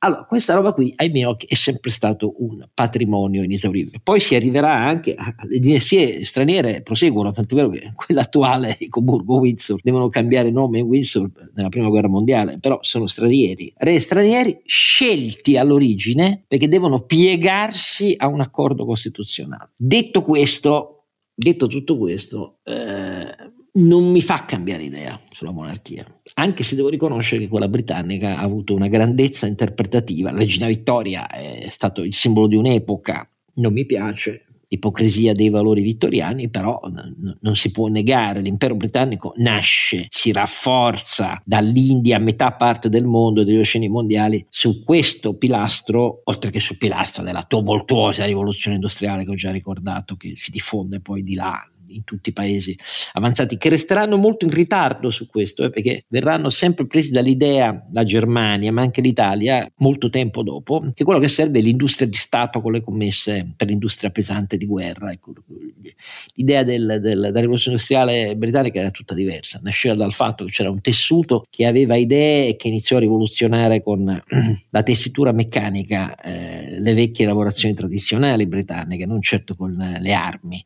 Allora, questa roba qui, ai miei occhi, è sempre stato un patrimonio inesauribile. Poi si arriverà anche, le dinasie straniere proseguono, tant'è vero che quella attuale, Coburgo-Windsor, devono cambiare nome in Windsor nella prima guerra mondiale, però sono stranieri, re stranieri scelti all'origine perché devono piegarsi a un accordo costituzionale. Detto questo, detto tutto questo, eh, non mi fa cambiare idea sulla monarchia, anche se devo riconoscere che quella britannica ha avuto una grandezza interpretativa. La regina Vittoria è stato il simbolo di un'epoca, non mi piace, l'ipocrisia dei valori vittoriani, però n- non si può negare, l'impero britannico nasce, si rafforza dall'India a metà parte del mondo degli oceani mondiali su questo pilastro, oltre che sul pilastro della tumultuosa rivoluzione industriale che ho già ricordato, che si diffonde poi di là in tutti i paesi avanzati, che resteranno molto in ritardo su questo, eh, perché verranno sempre presi dall'idea, la Germania, ma anche l'Italia, molto tempo dopo, che quello che serve è l'industria di Stato con le commesse per l'industria pesante di guerra. Ecco, l'idea del, del, della rivoluzione industriale britannica era tutta diversa, nasceva dal fatto che c'era un tessuto che aveva idee e che iniziò a rivoluzionare con la tessitura meccanica eh, le vecchie lavorazioni tradizionali britanniche, non certo con le armi.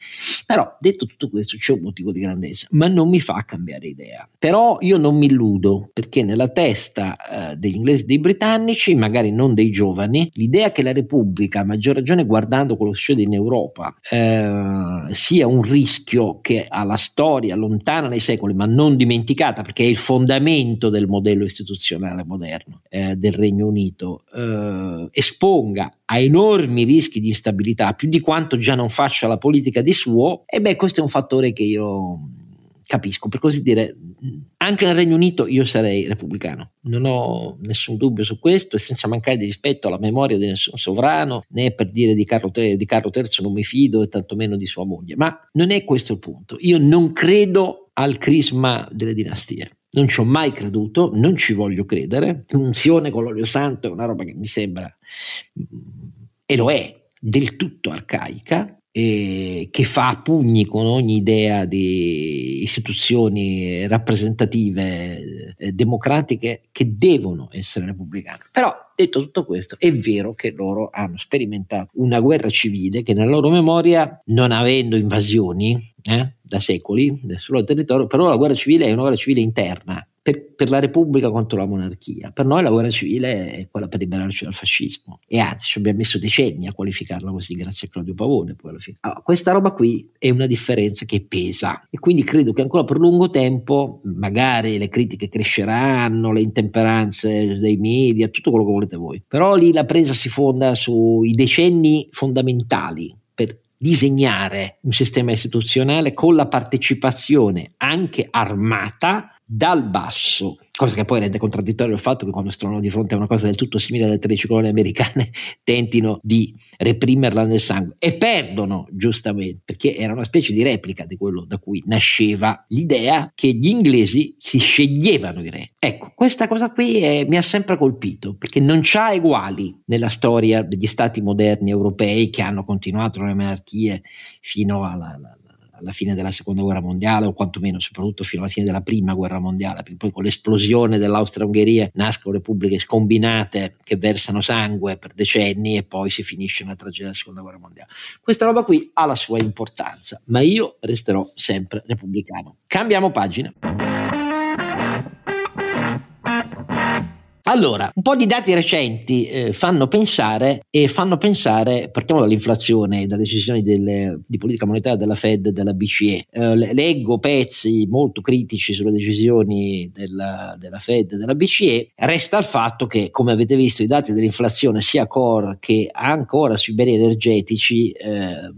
Però detto tutto questo c'è un motivo di grandezza, ma non mi fa cambiare idea. Però io non mi illudo, perché nella testa eh, degli inglesi e dei britannici, magari non dei giovani, l'idea che la Repubblica, a maggior ragione guardando quello che succede in Europa, eh, sia un rischio che ha la storia lontana nei secoli, ma non dimenticata, perché è il fondamento del modello istituzionale moderno eh, del Regno Unito, eh, esponga a enormi rischi di instabilità, più di quanto già non faccia la politica di suo, e beh, questo è un fattore che io capisco, per così dire, anche nel Regno Unito io sarei repubblicano, non ho nessun dubbio su questo e senza mancare di rispetto alla memoria di nessun sovrano, né per dire di Carlo, di Carlo III non mi fido e tantomeno di sua moglie, ma non è questo il punto. Io non credo al crisma delle dinastie. Non ci ho mai creduto, non ci voglio credere. L'unzione con l'olio santo è una roba che mi sembra, e lo è, del tutto arcaica, eh, che fa pugni con ogni idea di istituzioni rappresentative eh, democratiche che devono essere repubblicane. Però detto tutto questo, è vero che loro hanno sperimentato una guerra civile che nella loro memoria, non avendo invasioni eh, da secoli sul loro territorio, però la guerra civile è una guerra civile interna per, per, la Repubblica contro la monarchia. Per noi la guerra civile è quella per liberarci dal fascismo e anzi ci abbiamo messo decenni a qualificarla così grazie a Claudio Pavone. Allora, questa roba qui è una differenza che pesa e quindi credo che ancora per lungo tempo magari le critiche cresceranno, le intemperanze dei media, tutto quello che volete voi, però lì la presa si fonda sui decenni fondamentali per disegnare un sistema istituzionale con la partecipazione anche armata dal basso, cosa che poi rende contraddittorio il fatto che quando trovano di fronte a una cosa del tutto simile alle 13 colonie americane tentino di reprimerla nel sangue e perdono giustamente perché era una specie di replica di quello da cui nasceva l'idea che gli inglesi si sceglievano i re. Ecco, questa cosa qui è, mi ha sempre colpito perché non c'ha uguali nella storia degli stati moderni europei che hanno continuato le monarchie fino alla, alla alla fine della seconda guerra mondiale o quantomeno soprattutto fino alla fine della prima guerra mondiale, perché poi con l'esplosione dell'Austria-Ungheria nascono repubbliche scombinate che versano sangue per decenni e poi si finisce nella tragedia della seconda guerra mondiale. Questa roba qui ha la sua importanza, ma io resterò sempre repubblicano. Cambiamo pagina. Allora, un po' di dati recenti eh, fanno pensare e fanno pensare, partiamo dall'inflazione e da decisioni delle, di politica monetaria della Fed e della BCE. Eh, leggo pezzi molto critici sulle decisioni della, della Fed e della BCE. Resta il fatto che, come avete visto, i dati dell'inflazione sia core che ancora sui beni energetici eh,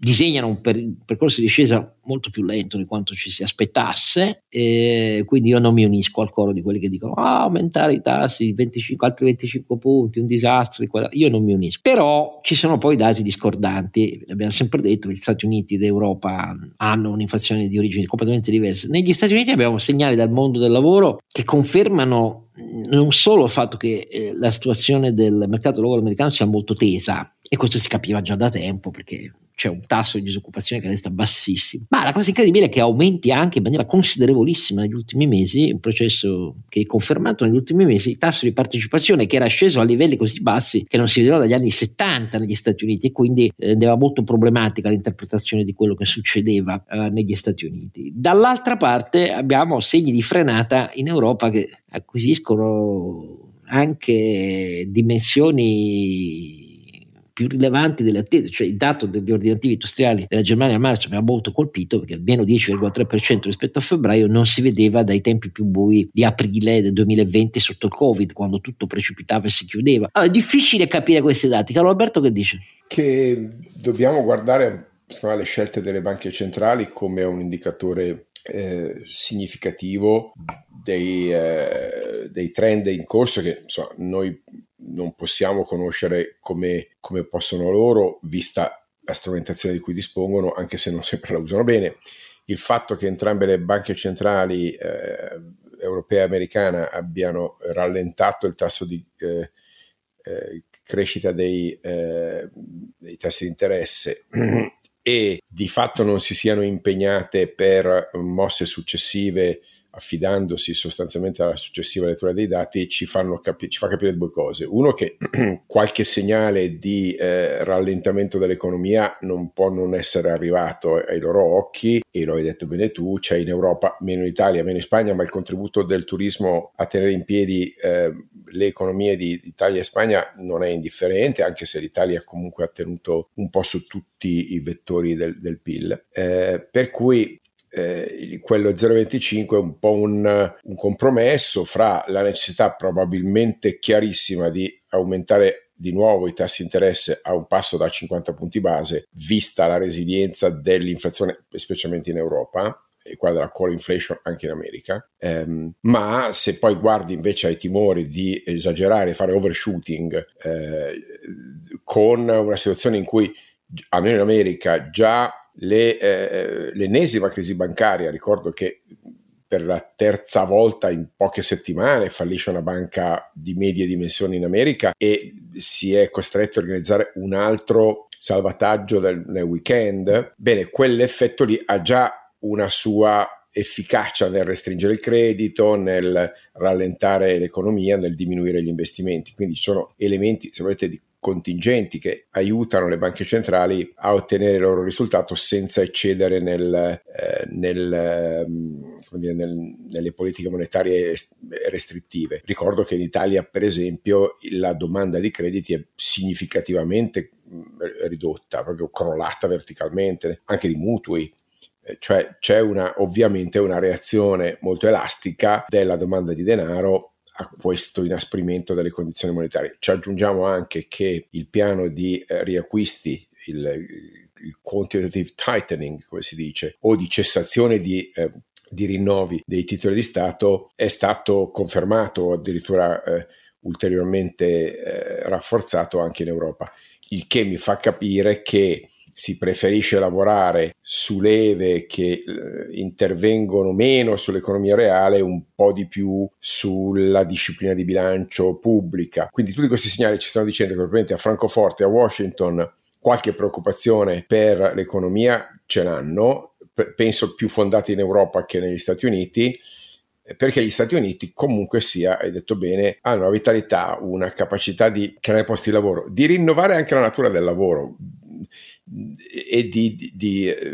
disegnano un, per, percorso di discesa molto più lento di quanto ci si aspettasse e quindi io non mi unisco al coro di quelli che dicono ah, aumentare i tassi 25, altri 25 punti, un disastro io non mi unisco. Però ci sono poi dati discordanti abbiamo sempre detto gli Stati Uniti ed Europa hanno un'inflazione di origini completamente diverse. Negli Stati Uniti abbiamo segnali dal mondo del lavoro che confermano non solo il fatto che eh, la situazione del mercato del lavoro americano sia molto tesa e questo si capiva già da tempo perché c'è un tasso di disoccupazione che resta bassissimo. Ma la cosa incredibile è che aumenti anche in maniera considerevolissima negli ultimi mesi, un processo che è confermato negli ultimi mesi, il tasso di partecipazione che era sceso a livelli così bassi che non si vedeva dagli anni 70 negli Stati Uniti e quindi eh, rendeva molto problematica l'interpretazione di quello che succedeva eh, negli Stati Uniti. Dall'altra parte abbiamo segni di frenata in Europa che acquisiscono anche dimensioni più rilevanti delle attese, cioè il dato degli ordinativi industriali della Germania a marzo mi ha molto colpito perché meno 10,3% rispetto a febbraio non si vedeva dai tempi più bui di aprile del 2020 sotto il Covid, quando tutto precipitava e si chiudeva. Allora, è difficile capire questi dati. Carlo Alberto che dice? Che dobbiamo guardare me, le scelte delle banche centrali come un indicatore eh, significativo dei, eh, dei, trend in corso che insomma, noi non possiamo conoscere come, come possono loro, vista la strumentazione di cui dispongono, anche se non sempre la usano bene. Il fatto che entrambe le banche centrali eh, europea e americana abbiano rallentato il tasso di eh, eh, crescita dei, eh, dei tassi di interesse e di fatto non si siano impegnate per mosse successive affidandosi sostanzialmente alla successiva lettura dei dati, ci, capi- ci fa capire due cose. Uno che qualche segnale di eh, rallentamento dell'economia non può non essere arrivato ai loro occhi e lo hai detto bene tu, c'è in Europa, meno in Italia, meno in Spagna, ma il contributo del turismo a tenere in piedi eh, le economie di Italia e Spagna non è indifferente, anche se l'Italia comunque ha tenuto un po' su tutti i vettori del, del PIL. Eh, per cui eh, quello 0,25 è un po' un, un, compromesso fra la necessità probabilmente chiarissima di aumentare di nuovo i tassi di interesse a un passo da 50 punti base, vista la resilienza dell'inflazione, specialmente in Europa, e qua della core inflation anche in America, um, ma se poi guardi invece ai timori di esagerare, fare overshooting eh, con una situazione in cui almeno in America già le, eh, l'ennesima crisi bancaria, ricordo che per la terza volta in poche settimane fallisce una banca di medie dimensioni in America e si è costretto a organizzare un altro salvataggio del, nel weekend, bene, quell'effetto lì ha già una sua efficacia nel restringere il credito, nel rallentare l'economia, nel diminuire gli investimenti. Quindi ci sono elementi, se volete, di contingenti che aiutano le banche centrali a ottenere il loro risultato senza eccedere nel, eh, nel, ehm, dire, nel, nelle politiche monetarie restrittive. Ricordo che in Italia, per esempio, la domanda di crediti è significativamente ridotta, proprio crollata verticalmente, anche di mutui eh, cioè c'è una, ovviamente una reazione molto elastica della domanda di denaro a questo inasprimento delle condizioni monetarie. Ci aggiungiamo anche che il piano di eh, riacquisti, il, il, quantitative tightening, come si dice, o di cessazione di, eh, di rinnovi dei titoli di Stato è stato confermato o addirittura eh, ulteriormente eh, rafforzato anche in Europa, il che mi fa capire che si preferisce lavorare su leve che eh, intervengono meno sull'economia reale, un po' di più sulla disciplina di bilancio pubblica. Quindi tutti questi segnali ci stanno dicendo che probabilmente a Francoforte e a Washington qualche preoccupazione per l'economia ce l'hanno, penso più fondati in Europa che negli Stati Uniti perché gli Stati Uniti comunque sia, hai detto bene, hanno una vitalità, una capacità di creare posti di lavoro, di rinnovare anche la natura del lavoro e di, di, di eh,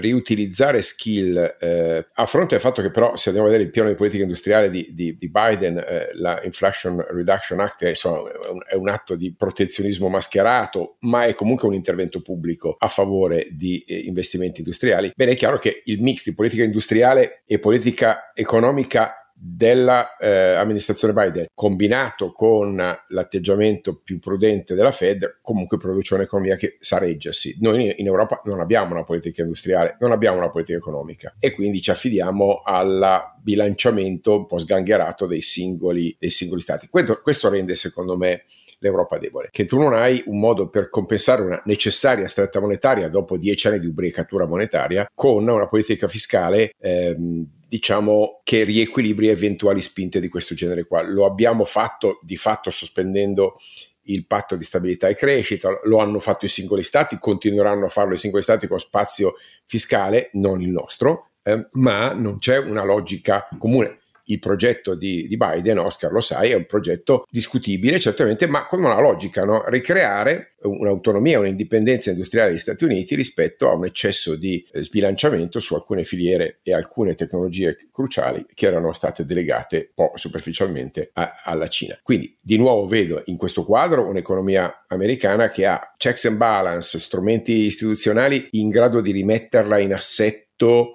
riutilizzare skill eh, a fronte del fatto che però se andiamo a vedere il piano di politica industriale di, di Biden eh, la Inflation Reduction Act è, insomma, è, un, è, un, atto di protezionismo mascherato ma è comunque un intervento pubblico a favore di eh, investimenti industriali bene è chiaro che il mix di politica industriale e politica economica dell'amministrazione eh, Biden combinato con l'atteggiamento più prudente della Fed comunque produce un'economia che sa reggersi. Noi in Europa non abbiamo una politica industriale, non abbiamo una politica economica e quindi ci affidiamo al bilanciamento un po' sgangherato dei singoli, dei singoli stati. Questo, questo rende secondo me l'Europa debole, che tu non hai un modo per compensare una necessaria stretta monetaria dopo dieci anni di ubriacatura monetaria con una politica fiscale ehm, diciamo che riequilibri eventuali spinte di questo genere qua. Lo abbiamo fatto di fatto sospendendo il patto di stabilità e crescita, lo hanno fatto i singoli stati, continueranno a farlo i singoli stati con spazio fiscale, non il nostro, eh, ma non c'è una logica comune. Il progetto di, di, Biden, Oscar lo sai, è un progetto discutibile certamente, ma con una logica, no? ricreare un'autonomia, un'indipendenza industriale degli Stati Uniti rispetto a un eccesso di eh, sbilanciamento su alcune filiere e alcune tecnologie cruciali che erano state delegate un po' superficialmente a, alla Cina. Quindi di nuovo vedo in questo quadro un'economia americana che ha checks and balance, strumenti istituzionali in grado di rimetterla in assetto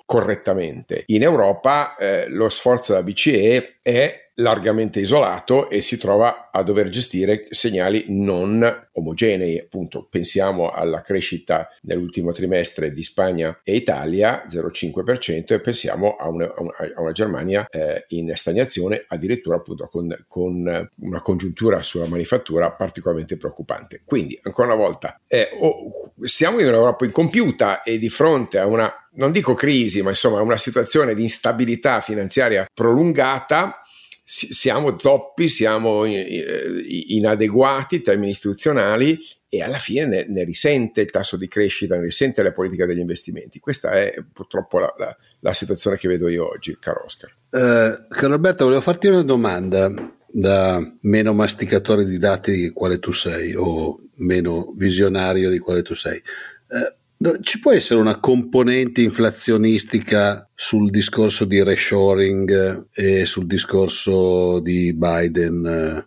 correttamente. In Europa eh, lo sforzo della BCE è largamente isolato e si trova a dover gestire segnali non omogenei. Appunto, pensiamo alla crescita nell'ultimo trimestre di Spagna e Italia, 0,5%, e pensiamo a una, a una Germania eh, in stagnazione, addirittura appunto con, con, una congiuntura sulla manifattura particolarmente preoccupante. Quindi, ancora una volta, eh, oh, siamo in un'Europa incompiuta e di fronte a una non dico crisi, ma insomma una situazione di instabilità finanziaria prolungata siamo zoppi, siamo inadeguati in termini istituzionali e alla fine ne, ne, risente il tasso di crescita, ne risente la politica degli investimenti. Questa è purtroppo la, la, la situazione che vedo io oggi, caro Oscar. Uh, caro Alberto, volevo farti una domanda da meno masticatore di dati di quale tu sei o meno visionario di quale tu sei. Uh, ci può essere una componente inflazionistica sul discorso di reshoring e sul discorso di Biden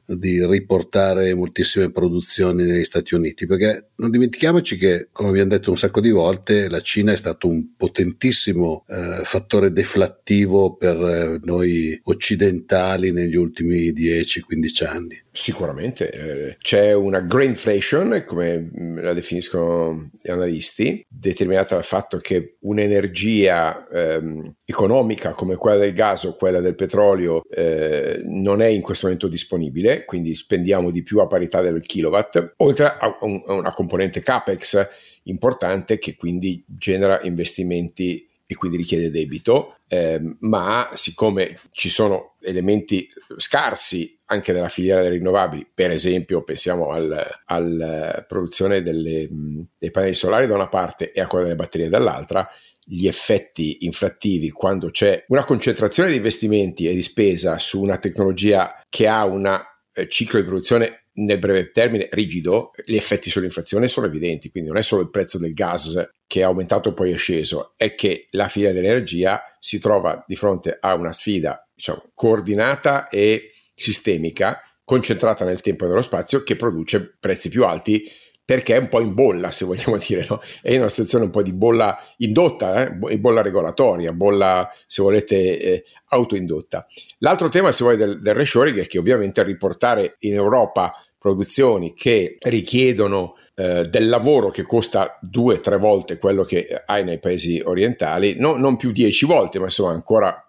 eh, di riportare moltissime produzioni negli Stati Uniti, perché non dimentichiamoci che, come abbiamo detto un sacco di volte, la Cina è stato un potentissimo eh, fattore deflattivo per eh, noi occidentali negli ultimi 10-15 anni. Sicuramente eh, c'è una greenflation, come mm, la definiscono gli analisti, determinata dal fatto che un'energia ehm, economica come quella del gas o quella del petrolio eh, non è in questo momento disponibile, quindi spendiamo di più a parità del kilowatt, oltre a, un, a una componente capex importante che quindi genera investimenti e quindi richiede debito, eh, ma siccome ci sono elementi scarsi anche nella filiera delle rinnovabili, per esempio pensiamo alla produzione delle, dei pannelli solari da una parte e a quella delle batterie dall'altra, gli effetti inflattivi quando c'è una concentrazione di investimenti e di spesa su una tecnologia che ha un eh, ciclo di produzione nel breve termine rigido, gli effetti sull'inflazione sono evidenti, quindi non è solo il prezzo del gas che è aumentato e poi è sceso, è che la filiera dell'energia si trova di fronte a una sfida diciamo, coordinata e sistemica, concentrata nel tempo e nello spazio, che produce prezzi più alti perché è un po' in bolla, se vogliamo dire, no? è una situazione un po' di bolla indotta, eh? bolla regolatoria, bolla, se volete, eh, autoindotta. L'altro tema, se vuoi, del, del reshoring è che ovviamente riportare in Europa produzioni che richiedono eh, del lavoro che costa due o tre volte quello che hai nei paesi orientali, no, non più dieci volte, ma insomma ancora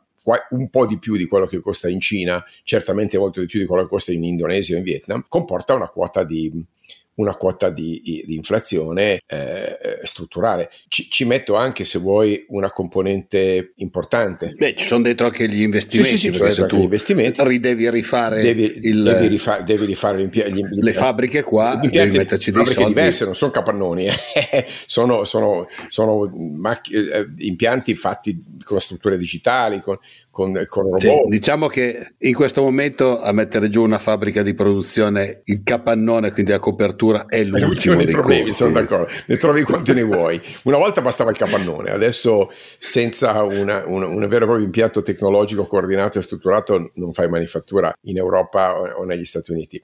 un po' di più di quello che costa in Cina, certamente molto di più di quello che costa in Indonesia o in Vietnam, comporta una quota di, una quota di, di inflazione eh, eh, strutturale. Ci, ci, metto anche, se vuoi, una componente importante. Beh, ci sono dentro anche gli investimenti, sì, sì, sì, se tu investimenti, devi rifare, devi, il, devi rifare, devi rifare gli, gli, le fabbriche qua, gli devi metterci dei fabbriche diverse, non sono capannoni, eh. sono, sono, sono macch- eh, impianti fatti con strutture digitali, con, con, con robot. Sì, diciamo che in questo momento a mettere giù una fabbrica di produzione, il capannone, quindi la copertura, è l'ultimo, dei, dei problemi, costi. sono d'accordo, ne trovi quanti ne vuoi. Una volta bastava il capannone, adesso senza una, una, un vero e proprio impianto tecnologico coordinato e strutturato non fai manifattura in Europa o negli Stati Uniti.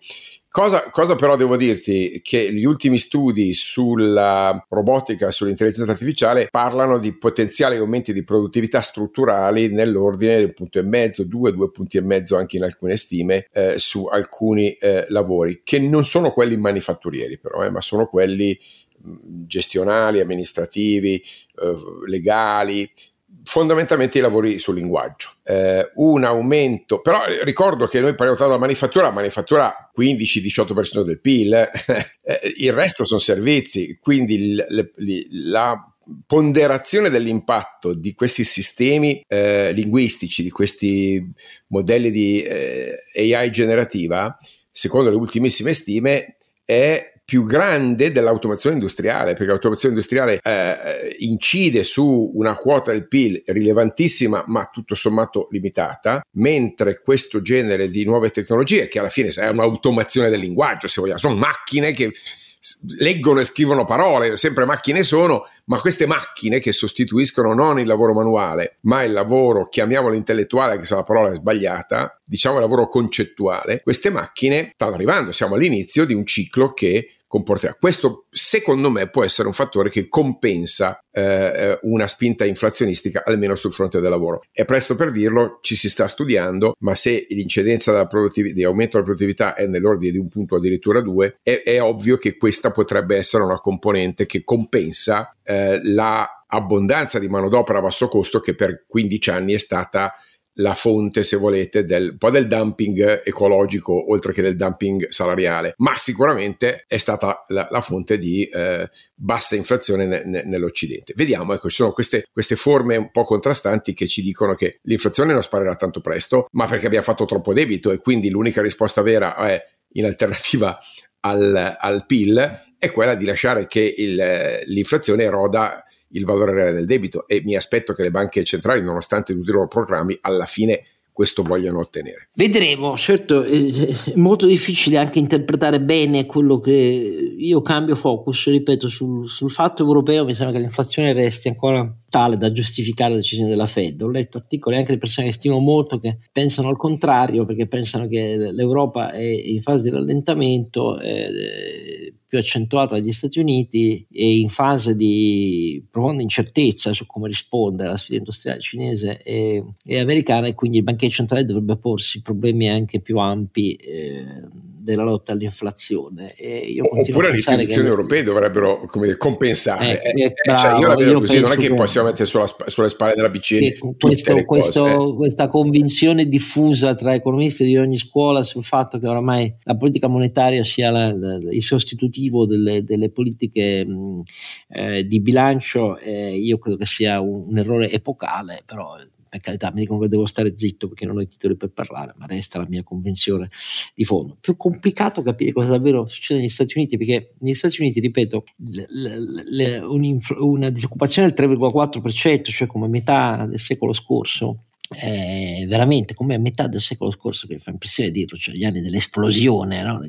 Cosa, cosa, però devo dirti? Che gli ultimi studi sulla robotica sull'intelligenza artificiale parlano di potenziali aumenti di produttività strutturali nell'ordine di un punto e mezzo, due, due punti e mezzo anche in alcune stime eh, su alcuni eh, lavori, che non sono quelli manifatturieri però, eh, ma sono quelli gestionali, amministrativi, eh, legali, fondamentalmente i lavori sul linguaggio. Eh, un aumento, però ricordo che noi parliamo della manifattura, la manifattura 15-18% del PIL, eh, il resto sono servizi, quindi l, l, la ponderazione dell'impatto di questi sistemi eh, linguistici, di questi modelli di eh, AI generativa, secondo le ultimissime stime, è più grande dell'automazione industriale, perché l'automazione industriale eh, incide su una quota del PIL rilevantissima, ma tutto sommato limitata, mentre questo genere di nuove tecnologie, che alla fine è un'automazione del linguaggio, se vogliamo, sono macchine che leggono e scrivono parole, sempre macchine sono, ma queste macchine che sostituiscono non il lavoro manuale, ma il lavoro, chiamiamolo intellettuale, che se la parola è sbagliata, diciamo il lavoro concettuale, queste macchine stanno arrivando, siamo all'inizio di un ciclo che comporterà. Questo secondo me può essere un fattore che compensa eh, una spinta inflazionistica almeno sul fronte del lavoro. È presto per dirlo, ci si sta studiando, ma se l'incidenza produttiv- di aumento della produttività è nell'ordine di un punto addirittura due, è, è ovvio che questa potrebbe essere una componente che compensa eh, la abbondanza di manodopera a basso costo che per 15 anni è stata la fonte, se volete, del, un po' del dumping ecologico oltre che del dumping salariale, ma sicuramente è stata la, la fonte di eh, bassa inflazione ne, ne, nell'Occidente. Vediamo, ecco, ci sono queste, queste, forme un po' contrastanti che ci dicono che l'inflazione non sparerà tanto presto, ma perché abbiamo fatto troppo debito e quindi l'unica risposta vera è in alternativa al, al PIL è quella di lasciare che il, l'inflazione eroda il valore reale del debito e mi aspetto che le banche centrali, nonostante tutti i loro programmi, alla fine questo vogliono ottenere. Vedremo, certo è molto difficile anche interpretare bene quello che io cambio focus, ripeto, sul, sul, fatto europeo mi sembra che l'inflazione resti ancora tale da giustificare la decisione della Fed. Ho letto articoli anche di persone che stimo molto che pensano al contrario perché pensano che l'Europa è in fase di rallentamento. Eh, più accentuata dagli Stati Uniti e in fase di profonda incertezza su come rispondere alla sfida industriale cinese e, e americana e quindi il banchiere centrale dovrebbe porsi problemi anche più ampi eh, della lotta all'inflazione. Oppure le istituzioni europee dovrebbero come, compensare. Eh, eh, bravo, cioè io la vedo così, non è che, che possiamo mettere sulla, sulle spalle della BCE questo, questo, eh. questa convinzione diffusa tra economisti di ogni scuola sul fatto che oramai la politica monetaria sia la, la, il sostitutivo delle, delle politiche mh, eh, di bilancio, eh, io credo che sia un, un errore epocale, però per carità, mi dicono che devo stare zitto perché non ho i titoli per parlare, ma resta la mia convenzione di fondo. Più complicato capire cosa davvero succede negli Stati Uniti, perché negli Stati Uniti, ripeto, le, le, una disoccupazione del 3,4%, cioè come metà del secolo scorso, veramente come a metà del secolo scorso, che fa impressione dirlo, cioè gli anni dell'esplosione no?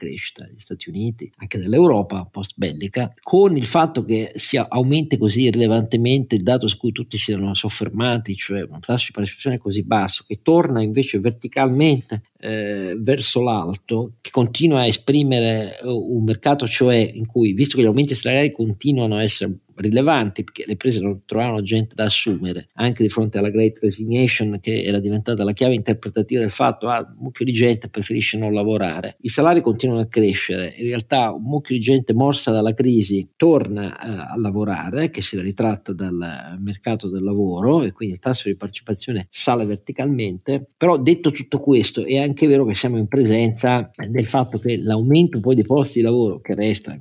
Crescita degli Stati Uniti, anche dell'Europa post bellica, con il fatto che si aumenti così rilevantemente il dato su cui tutti si erano soffermati, cioè un tasso di partecipazione così basso, che torna invece verticalmente eh, verso l'alto, che continua a esprimere un mercato cioè in cui, visto che gli aumenti salariali continuano a essere rilevanti perché le imprese non trovavano gente da assumere, anche di fronte alla Great Resignation che era diventata la chiave interpretativa del fatto ah, un mucchio di gente preferisce non lavorare. I salari continuano a crescere, in realtà un mucchio di gente morsa dalla crisi torna uh, a lavorare, che si ritratta dal mercato del lavoro e quindi il tasso di partecipazione sale verticalmente, però detto tutto questo è anche vero che siamo in presenza del fatto che l'aumento poi dei posti di lavoro che resta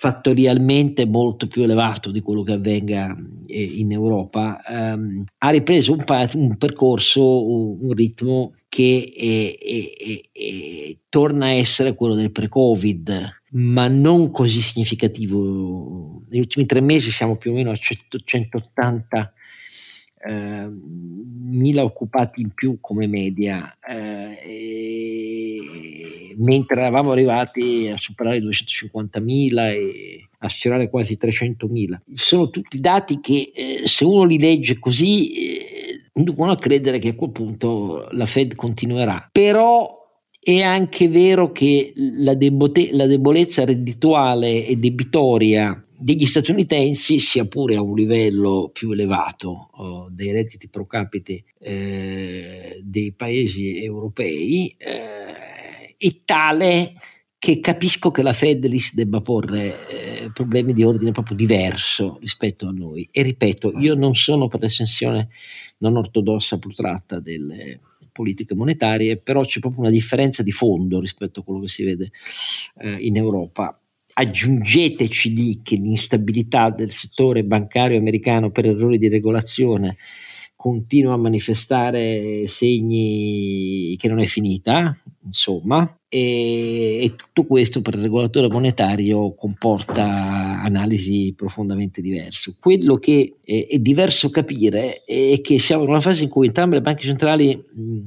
fattorialmente molto più elevato di quello che avvenga eh, in Europa, ehm, ha ripreso un, pa- un percorso, un, ritmo che è, è, è, torna a essere quello del pre-Covid, ma non così significativo. Negli ultimi tre mesi siamo più o meno a 180 eh, mila occupati in più come media, eh, mentre eravamo arrivati a superare i 250.000 e a sfiorare quasi 300.000. Sono tutti dati che eh, se uno li legge così eh, inducono a credere che a quel punto la Fed continuerà. Però è anche vero che la, debote- la debolezza reddituale e debitoria degli statunitensi, sia pure a un livello più elevato oh, dei redditi pro capite eh, dei paesi europei, eh, è tale che capisco che la Fed li si debba porre eh, problemi di ordine proprio diverso rispetto a noi. E ripeto, io non sono per l'estensione non ortodossa protratta delle politiche monetarie, però c'è proprio una differenza di fondo rispetto a quello che si vede eh, in Europa aggiungeteci lì che l'instabilità del settore bancario americano per errori di regolazione continua a manifestare segni che non è finita, insomma, e, e, tutto questo per il regolatore monetario comporta analisi profondamente diverse. Quello che è, è, diverso capire è che siamo in una fase in cui entrambe le banche centrali mh,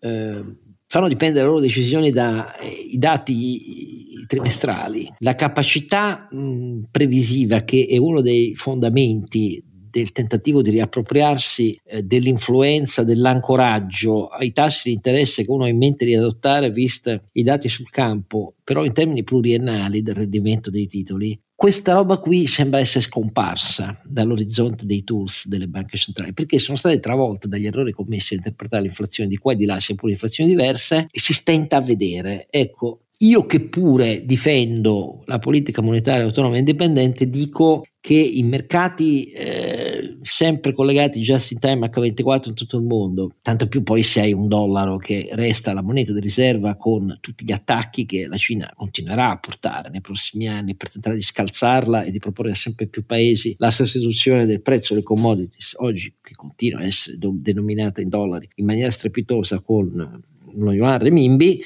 eh, fanno dipendere le loro decisioni dai eh, dati trimestrali. La capacità mh, previsiva, che è uno dei fondamenti del tentativo di riappropriarsi eh, dell'influenza, dell'ancoraggio ai tassi di interesse che uno ha in mente di adottare, visto i dati sul campo, però in termini pluriennali del rendimento dei titoli, questa roba qui sembra essere scomparsa dall'orizzonte dei tools delle banche centrali perché sono state travolte dagli errori commessi a interpretare l'inflazione di qua e di là, sia pure inflazioni diverse, e si stenta a vedere. Ecco, io che pure difendo la politica monetaria autonoma e indipendente dico che i mercati eh, sempre collegati just in time H24 in tutto il mondo, tanto più poi se hai un dollaro che resta la moneta di riserva con tutti gli attacchi che la Cina continuerà a portare nei prossimi anni per tentare di scalzarla e di proporre a sempre più paesi la sostituzione del prezzo delle commodities, oggi che continua a essere do- denominata in dollari in maniera strepitosa con lo yuan renminbi,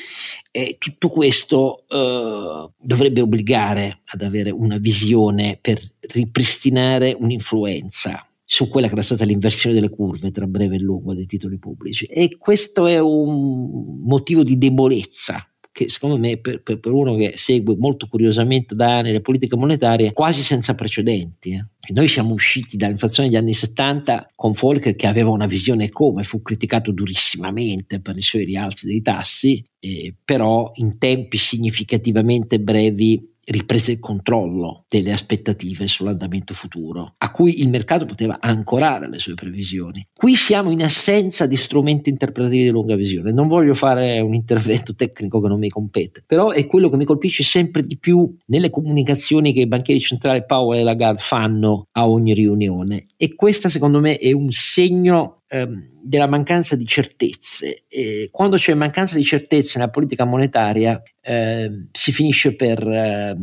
e tutto questo eh, dovrebbe obbligare ad avere una visione per ripristinare un'influenza su quella che era stata l'inversione delle curve tra breve e lungo dei titoli pubblici. E questo è un motivo di debolezza che secondo me per, per, per, uno che segue molto curiosamente da anni le politiche monetarie quasi senza precedenti. Eh. Noi siamo usciti dall'inflazione degli anni 70 con Volcker che aveva una visione come, fu criticato durissimamente per i suoi rialzi dei tassi, eh, però in tempi significativamente brevi riprese il controllo delle aspettative sull'andamento futuro, a cui il mercato poteva ancorare le sue previsioni. Qui siamo in assenza di strumenti interpretativi di lunga visione. Non voglio fare un intervento tecnico che non mi compete, però è quello che mi colpisce sempre di più nelle comunicazioni che i banchieri centrali Powell e Lagarde fanno a ogni riunione. E questa secondo me è un segno ehm, della mancanza di certezze. E quando c'è mancanza di certezze nella politica monetaria eh, si finisce per eh,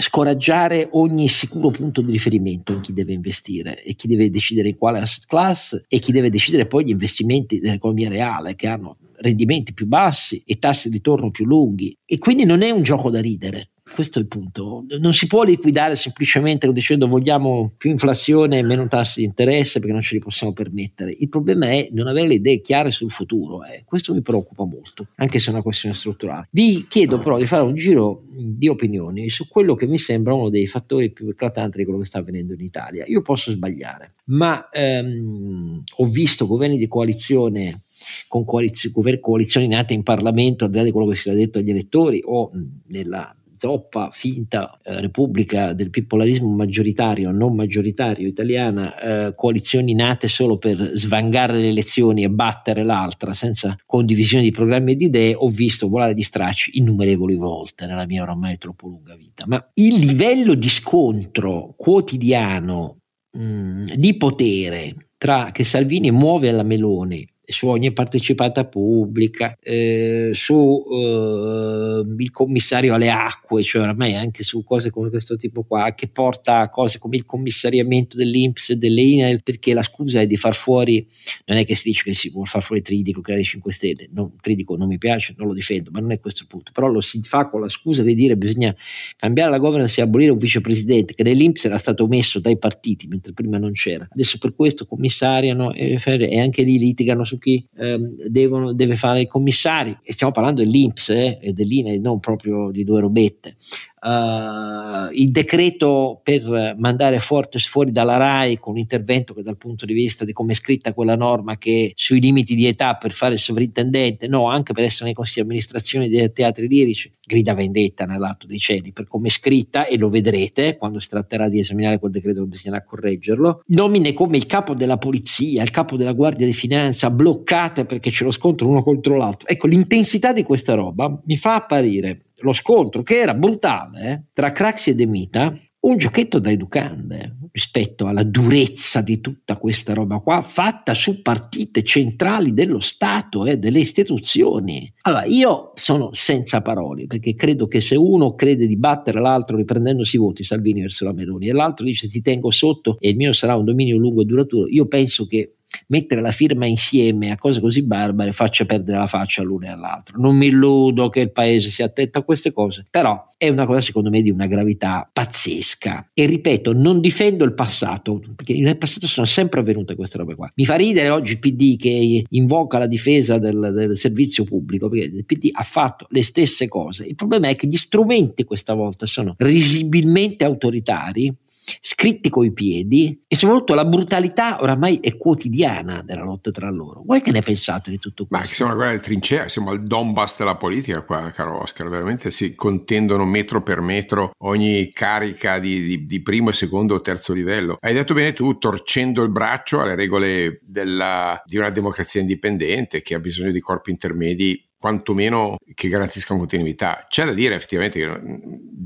scoraggiare ogni sicuro punto di riferimento in chi deve investire e chi deve decidere in quale asset class e chi deve decidere poi gli investimenti dell'economia reale che hanno rendimenti più bassi e tassi di ritorno più lunghi e quindi non è un gioco da ridere questo è il punto. Non si può liquidare semplicemente dicendo vogliamo più inflazione e meno tassi di interesse perché non ce li possiamo permettere. Il problema è non avere le idee chiare sul futuro. Eh. Questo mi preoccupa molto, anche se è una questione strutturale. Vi chiedo però di fare un giro di opinioni su quello che mi sembra uno dei fattori più eclatanti di quello che sta avvenendo in Italia. Io posso sbagliare, ma ehm, ho visto governi di coalizione con coalizioni, coalizioni nate in Parlamento, al di là di quello che si è detto agli elettori o nella zoppa, finta eh, repubblica del bipolarismo maggioritario, non maggioritario italiana, eh, coalizioni nate solo per svangare le elezioni e battere l'altra senza condivisione di programmi e di idee, ho visto volare di stracci innumerevoli volte nella mia ormai troppo lunga vita. Ma il livello di scontro quotidiano mh, mm, di potere tra che Salvini muove alla Meloni su ogni partecipata pubblica, eh, su eh, il commissario alle acque, cioè ormai anche su cose come questo tipo qua, che porta a cose come il commissariamento dell'Inps e dell'INEL, perché la scusa è di far fuori, non è che si dice che si vuole far fuori Tridico, creare 5 Stelle, no, Tridico non mi piace, non lo difendo, ma non è questo il punto, però lo si fa con la scusa di dire bisogna cambiare la governance e abolire un vicepresidente, che nell'Inps era stato messo dai partiti, mentre prima non c'era, adesso per questo commissariano e, e anche lì litigano su chi ehm, devono, deve fare i commissari. E stiamo parlando dell'Inps eh, e dell'INE non proprio di due robette Uh, il decreto per mandare Fortes fuori dalla RAI con un intervento che dal punto di vista di come è scritta quella norma che sui limiti di età per fare il sovrintendente, no, anche per essere nei consigli di amministrazione dei teatri lirici, grida vendetta nell'atto dei cieli per come è scritta e lo vedrete quando si tratterà di esaminare quel decreto bisognerà correggerlo. Nomine come il capo della polizia, il capo della guardia di finanza bloccate perché c'è lo scontro uno contro l'altro. Ecco, l'intensità di questa roba mi fa apparire lo scontro che era brutale eh, tra Craxi e De Mita, un giochetto da educande rispetto alla durezza di tutta questa roba qua, fatta su partite centrali dello Stato e eh, delle istituzioni. Allora, io sono senza parole, perché credo che se uno crede di battere l'altro riprendendosi i voti, Salvini verso la Meloni, e l'altro dice ti tengo sotto e il mio sarà un dominio lungo e duraturo, io penso che mettere la firma insieme a cose così barbare faccia perdere la faccia all'uno e all'altro. Non mi illudo che il paese sia attento a queste cose, però è una cosa secondo me di una gravità pazzesca. E ripeto, non difendo il passato, perché nel passato sono sempre avvenute queste robe qua. Mi fa ridere oggi il PD che invoca la difesa del, del servizio pubblico, perché il PD ha fatto le stesse cose. Il problema è che gli strumenti questa volta sono risibilmente autoritari scritti coi piedi e soprattutto la brutalità oramai è quotidiana della lotta tra loro. Voi che ne pensate di tutto questo? Ma siamo una guerra di trincea, siamo al Donbass della politica qua, caro Oscar, veramente si contendono metro per metro ogni carica di, di, di primo, secondo o terzo livello. Hai detto bene tu, torcendo il braccio alle regole della, di una democrazia indipendente che ha bisogno di corpi intermedi quantomeno che garantiscano continuità. C'è da dire effettivamente che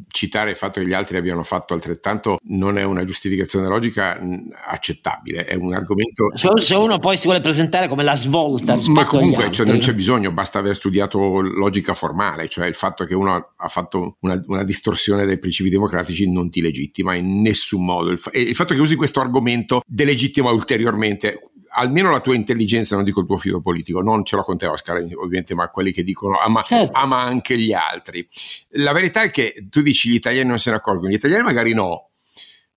citare il fatto che gli altri abbiano fatto altrettanto non è una giustificazione logica accettabile, è un argomento... Se uno poi si vuole presentare come la svolta Ma comunque cioè, non c'è bisogno, basta aver studiato logica formale, cioè il fatto che uno ha fatto una, una distorsione dei principi democratici non ti legittima in nessun modo. Il, fa- il fatto che usi questo argomento delegittima ulteriormente almeno la tua intelligenza, non dico il tuo filo politico, non ce l'ho con te Oscar ovviamente, ma quelli che dicono ama, certo. ama anche gli altri. La verità è che tu dici gli italiani non se ne accorgono, gli italiani magari no,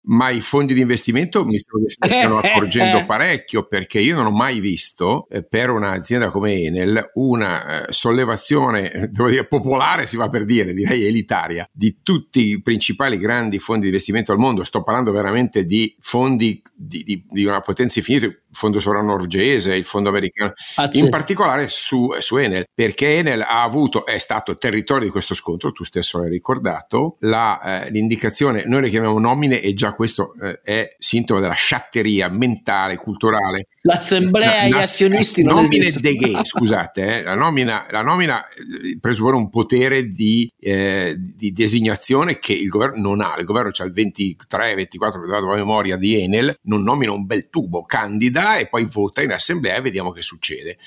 ma i fondi di investimento mi stiano accorgendo parecchio perché io non ho mai visto eh, per un'azienda come Enel una eh, sollevazione devo dire, popolare, si va per dire, direi elitaria, di tutti i principali grandi fondi di investimento al mondo. Sto parlando veramente di fondi di, di, di una potenza infinita, il fondo sovrano norvegese, il fondo americano, ah, in particolare su, su, Enel, perché Enel ha avuto, è stato territorio di questo scontro, tu stesso l'hai ricordato, la, eh, l'indicazione, noi le chiamiamo nomine e già questo eh, è sintomo della sciatteria mentale, culturale. L'assemblea e gli azionisti non nomine de gay, scusate, eh, la nomina, la nomina eh, presuppone un potere di, eh, di, designazione che il governo non ha, il governo c'ha il 23, 24, vado a memoria di Enel, non nomina un bel tubo, candida e poi vota in assemblea e vediamo che succede.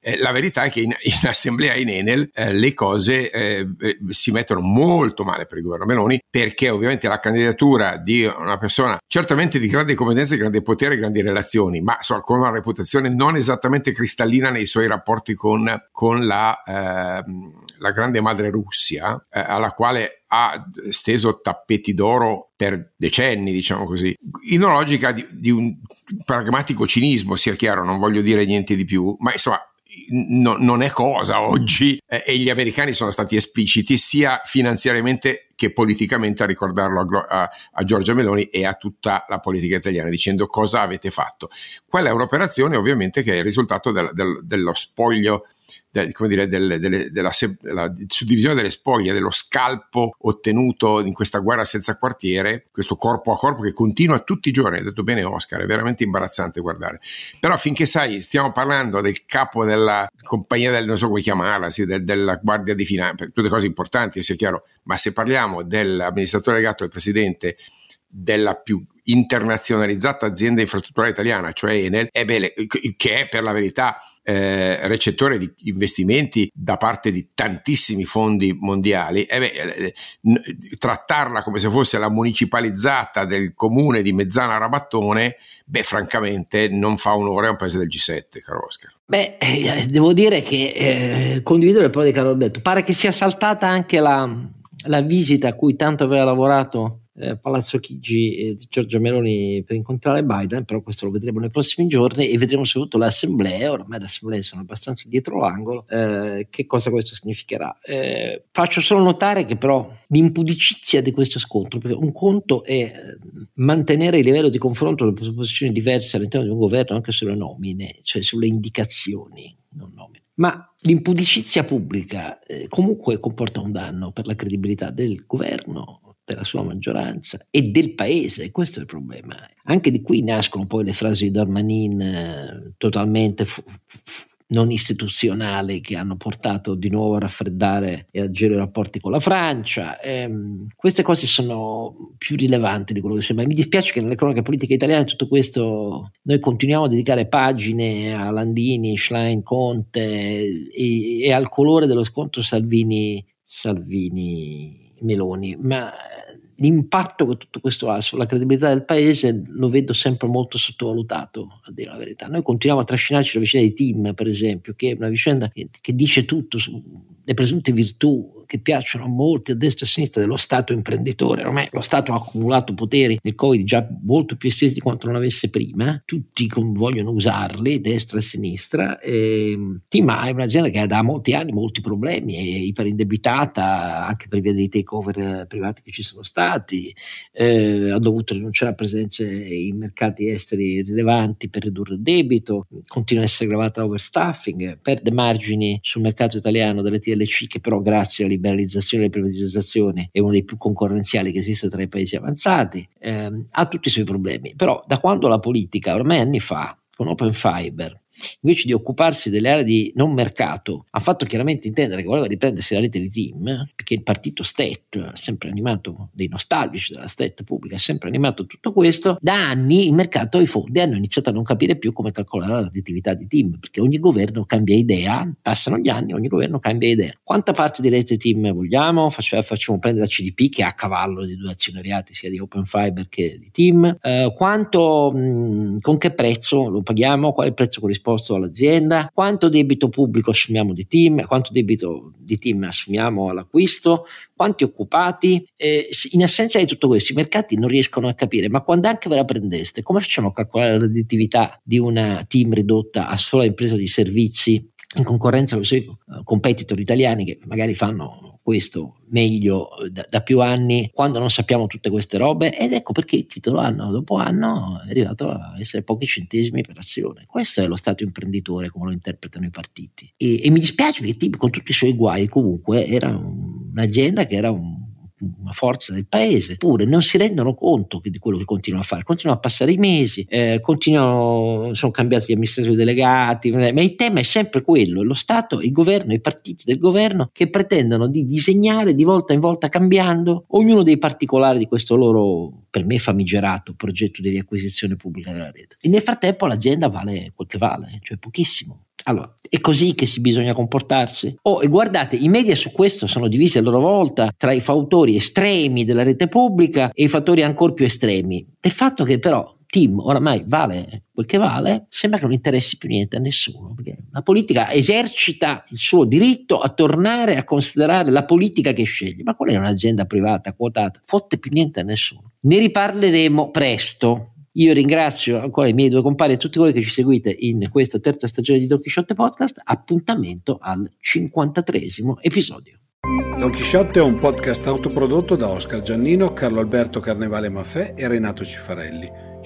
Eh, la verità è che in, in assemblea in Enel eh, le cose eh, si mettono molto male per il governo Meloni perché ovviamente la candidatura di una persona certamente di grandi competenze, grande potere, grandi relazioni, ma so, con una reputazione non esattamente cristallina nei suoi rapporti con, con la, ehm, la, grande madre Russia, eh, alla quale ha steso tappeti d'oro per decenni, diciamo così, in una logica di, di un pragmatico cinismo, sia chiaro, non voglio dire niente di più, ma insomma no, non è cosa oggi eh, e gli americani sono stati espliciti sia finanziariamente che politicamente a ricordarlo a, a, a, Giorgia Meloni e a tutta la politica italiana dicendo cosa avete fatto. Quella è un'operazione ovviamente che è il risultato del, del, dello spoglio del, come dire, del, delle, della, della, suddivisione delle spoglie, dello scalpo ottenuto in questa guerra senza quartiere, questo corpo a corpo che continua tutti i giorni, ha detto bene Oscar, è veramente imbarazzante guardare. Però finché sai, stiamo parlando del capo della compagnia del, non so come chiamarla, sì, del, della guardia di finanza, tutte cose importanti, sia chiaro, ma se parliamo dell'amministratore legato al presidente della più internazionalizzata azienda infrastrutturale italiana, cioè Enel, è bene, che è per la verità eh, recettore di investimenti da parte di tantissimi fondi mondiali, eh beh, eh, trattarla come se fosse la municipalizzata del comune di Mezzana Rabattone, beh, francamente non fa onore a un paese del G7, caro Oscar. Beh, eh, devo dire che eh, condivido il po' di Carlo Alberto, pare che sia saltata anche la, la visita a cui tanto aveva lavorato eh, Palazzo Chigi e Giorgia Meloni per incontrare Biden, però questo lo vedremo nei prossimi giorni e vedremo soprattutto le assemblee, ormai le assemblee sono abbastanza dietro l'angolo, eh, che cosa questo significherà. Eh, faccio solo notare che però l'impudicizia di questo scontro, perché un conto è eh, mantenere il livello di confronto delle posizioni diverse all'interno di un governo anche sulle nomine, cioè sulle indicazioni, non nomine. Ma l'impudicizia pubblica eh, comunque comporta un danno per la credibilità del governo, della sua maggioranza e del paese, questo è il problema. Anche di qui nascono poi le frasi di Darmanin eh, totalmente fu- fu- non istituzionali che hanno portato di nuovo a raffreddare e a girare i rapporti con la Francia. Ehm, queste cose sono più rilevanti di quello che sembra. Mi dispiace che nelle cronache politiche italiane tutto questo noi continuiamo a dedicare pagine a Landini, Schlein, Conte e, e al colore dello scontro Salvini, Salvini Meloni, ma l'impatto che tutto questo ha sulla credibilità del paese lo vedo sempre molto sottovalutato, a dire la verità. Noi continuiamo a trascinarci la vicenda di Tim, per esempio, che è una vicenda che, che dice tutto sulle presunte virtù che piacciono a molti a destra e a sinistra dello Stato imprenditore. Ormai lo Stato ha accumulato poteri nel Covid già molto più estesi di quanto non avesse prima, tutti vogliono usarli, destra e sinistra. E Tima è un'azienda che ha da molti anni molti problemi, è iperindebitata anche per via dei takeover privati che ci sono stati, eh, ha dovuto rinunciare a presenze in mercati esteri rilevanti per ridurre il debito, continua a essere gravata overstaffing, perde margini sul mercato italiano delle TLC che però grazie alla liberalizzazione e privatizzazione è uno dei più concorrenziali che esiste tra i paesi avanzati, ehm, ha tutti i suoi problemi. Però da quando la politica, ormai anni fa, con Open Fiber, invece di occuparsi delle aree di non mercato, ha fatto chiaramente intendere che voleva riprendersi la rete di team, perché il partito Stet ha sempre animato, dei nostalgici della Stet pubblica, ha sempre animato tutto questo, da anni il mercato e i fondi hanno iniziato a non capire più come calcolare la redditività di team, perché ogni governo cambia idea, passano gli anni, ogni governo cambia idea. Quanta parte di rete team vogliamo? Facciamo, facciamo prendere la CDP che è a cavallo di due azionariati, sia di Open Fiber che di team. Eh, quanto, mh, con che prezzo lo paghiamo? Quale prezzo corrisponde? Esposto all'azienda, quanto debito pubblico assumiamo di team, quanto debito di team assumiamo all'acquisto, quanti occupati. Eh, in assenza di tutto questo i mercati non riescono a capire, ma quando anche ve la prendeste, come facciamo a calcolare la redditività di una team ridotta a sola impresa di servizi in concorrenza con i suoi eh, competitor italiani che magari fanno questo meglio eh, da, da, più anni quando non sappiamo tutte queste robe ed ecco perché il titolo anno dopo anno è arrivato a essere pochi centesimi per azione. Questo è lo stato imprenditore come lo interpretano i partiti e, e mi dispiace perché con tutti i suoi guai comunque era un'azienda che era un una forza del paese, eppure non si rendono conto di quello che continuano a fare, continuano a passare i mesi, eh, continuano, sono cambiati gli amministratori delegati, ma il tema è sempre quello, lo Stato, il governo, i partiti del governo che pretendono di disegnare di volta in volta cambiando ognuno dei particolari di questo loro, per me famigerato, progetto di riacquisizione pubblica della rete. E nel frattempo l'azienda vale quel che vale, cioè pochissimo. Allora, è così che si bisogna comportarsi? Oh, e guardate, i media su questo sono divisi a loro volta tra i fautori estremi della rete pubblica e i fattori ancora più estremi. Del fatto che però Tim oramai vale quel che vale, sembra che non interessi più niente a nessuno, la politica esercita il suo diritto a tornare a considerare la politica che sceglie, ma quella è un'azienda privata quotata, fotte più niente a nessuno. Ne riparleremo presto, io ringrazio ancora i miei due compari e tutti voi che ci seguite in questa terza stagione di Don Quixote Podcast. Appuntamento al 53 episodio. Don Chisciotte è un podcast autoprodotto da Oscar Giannino, Carlo Alberto Carnevale Maffè e Renato Cifarelli,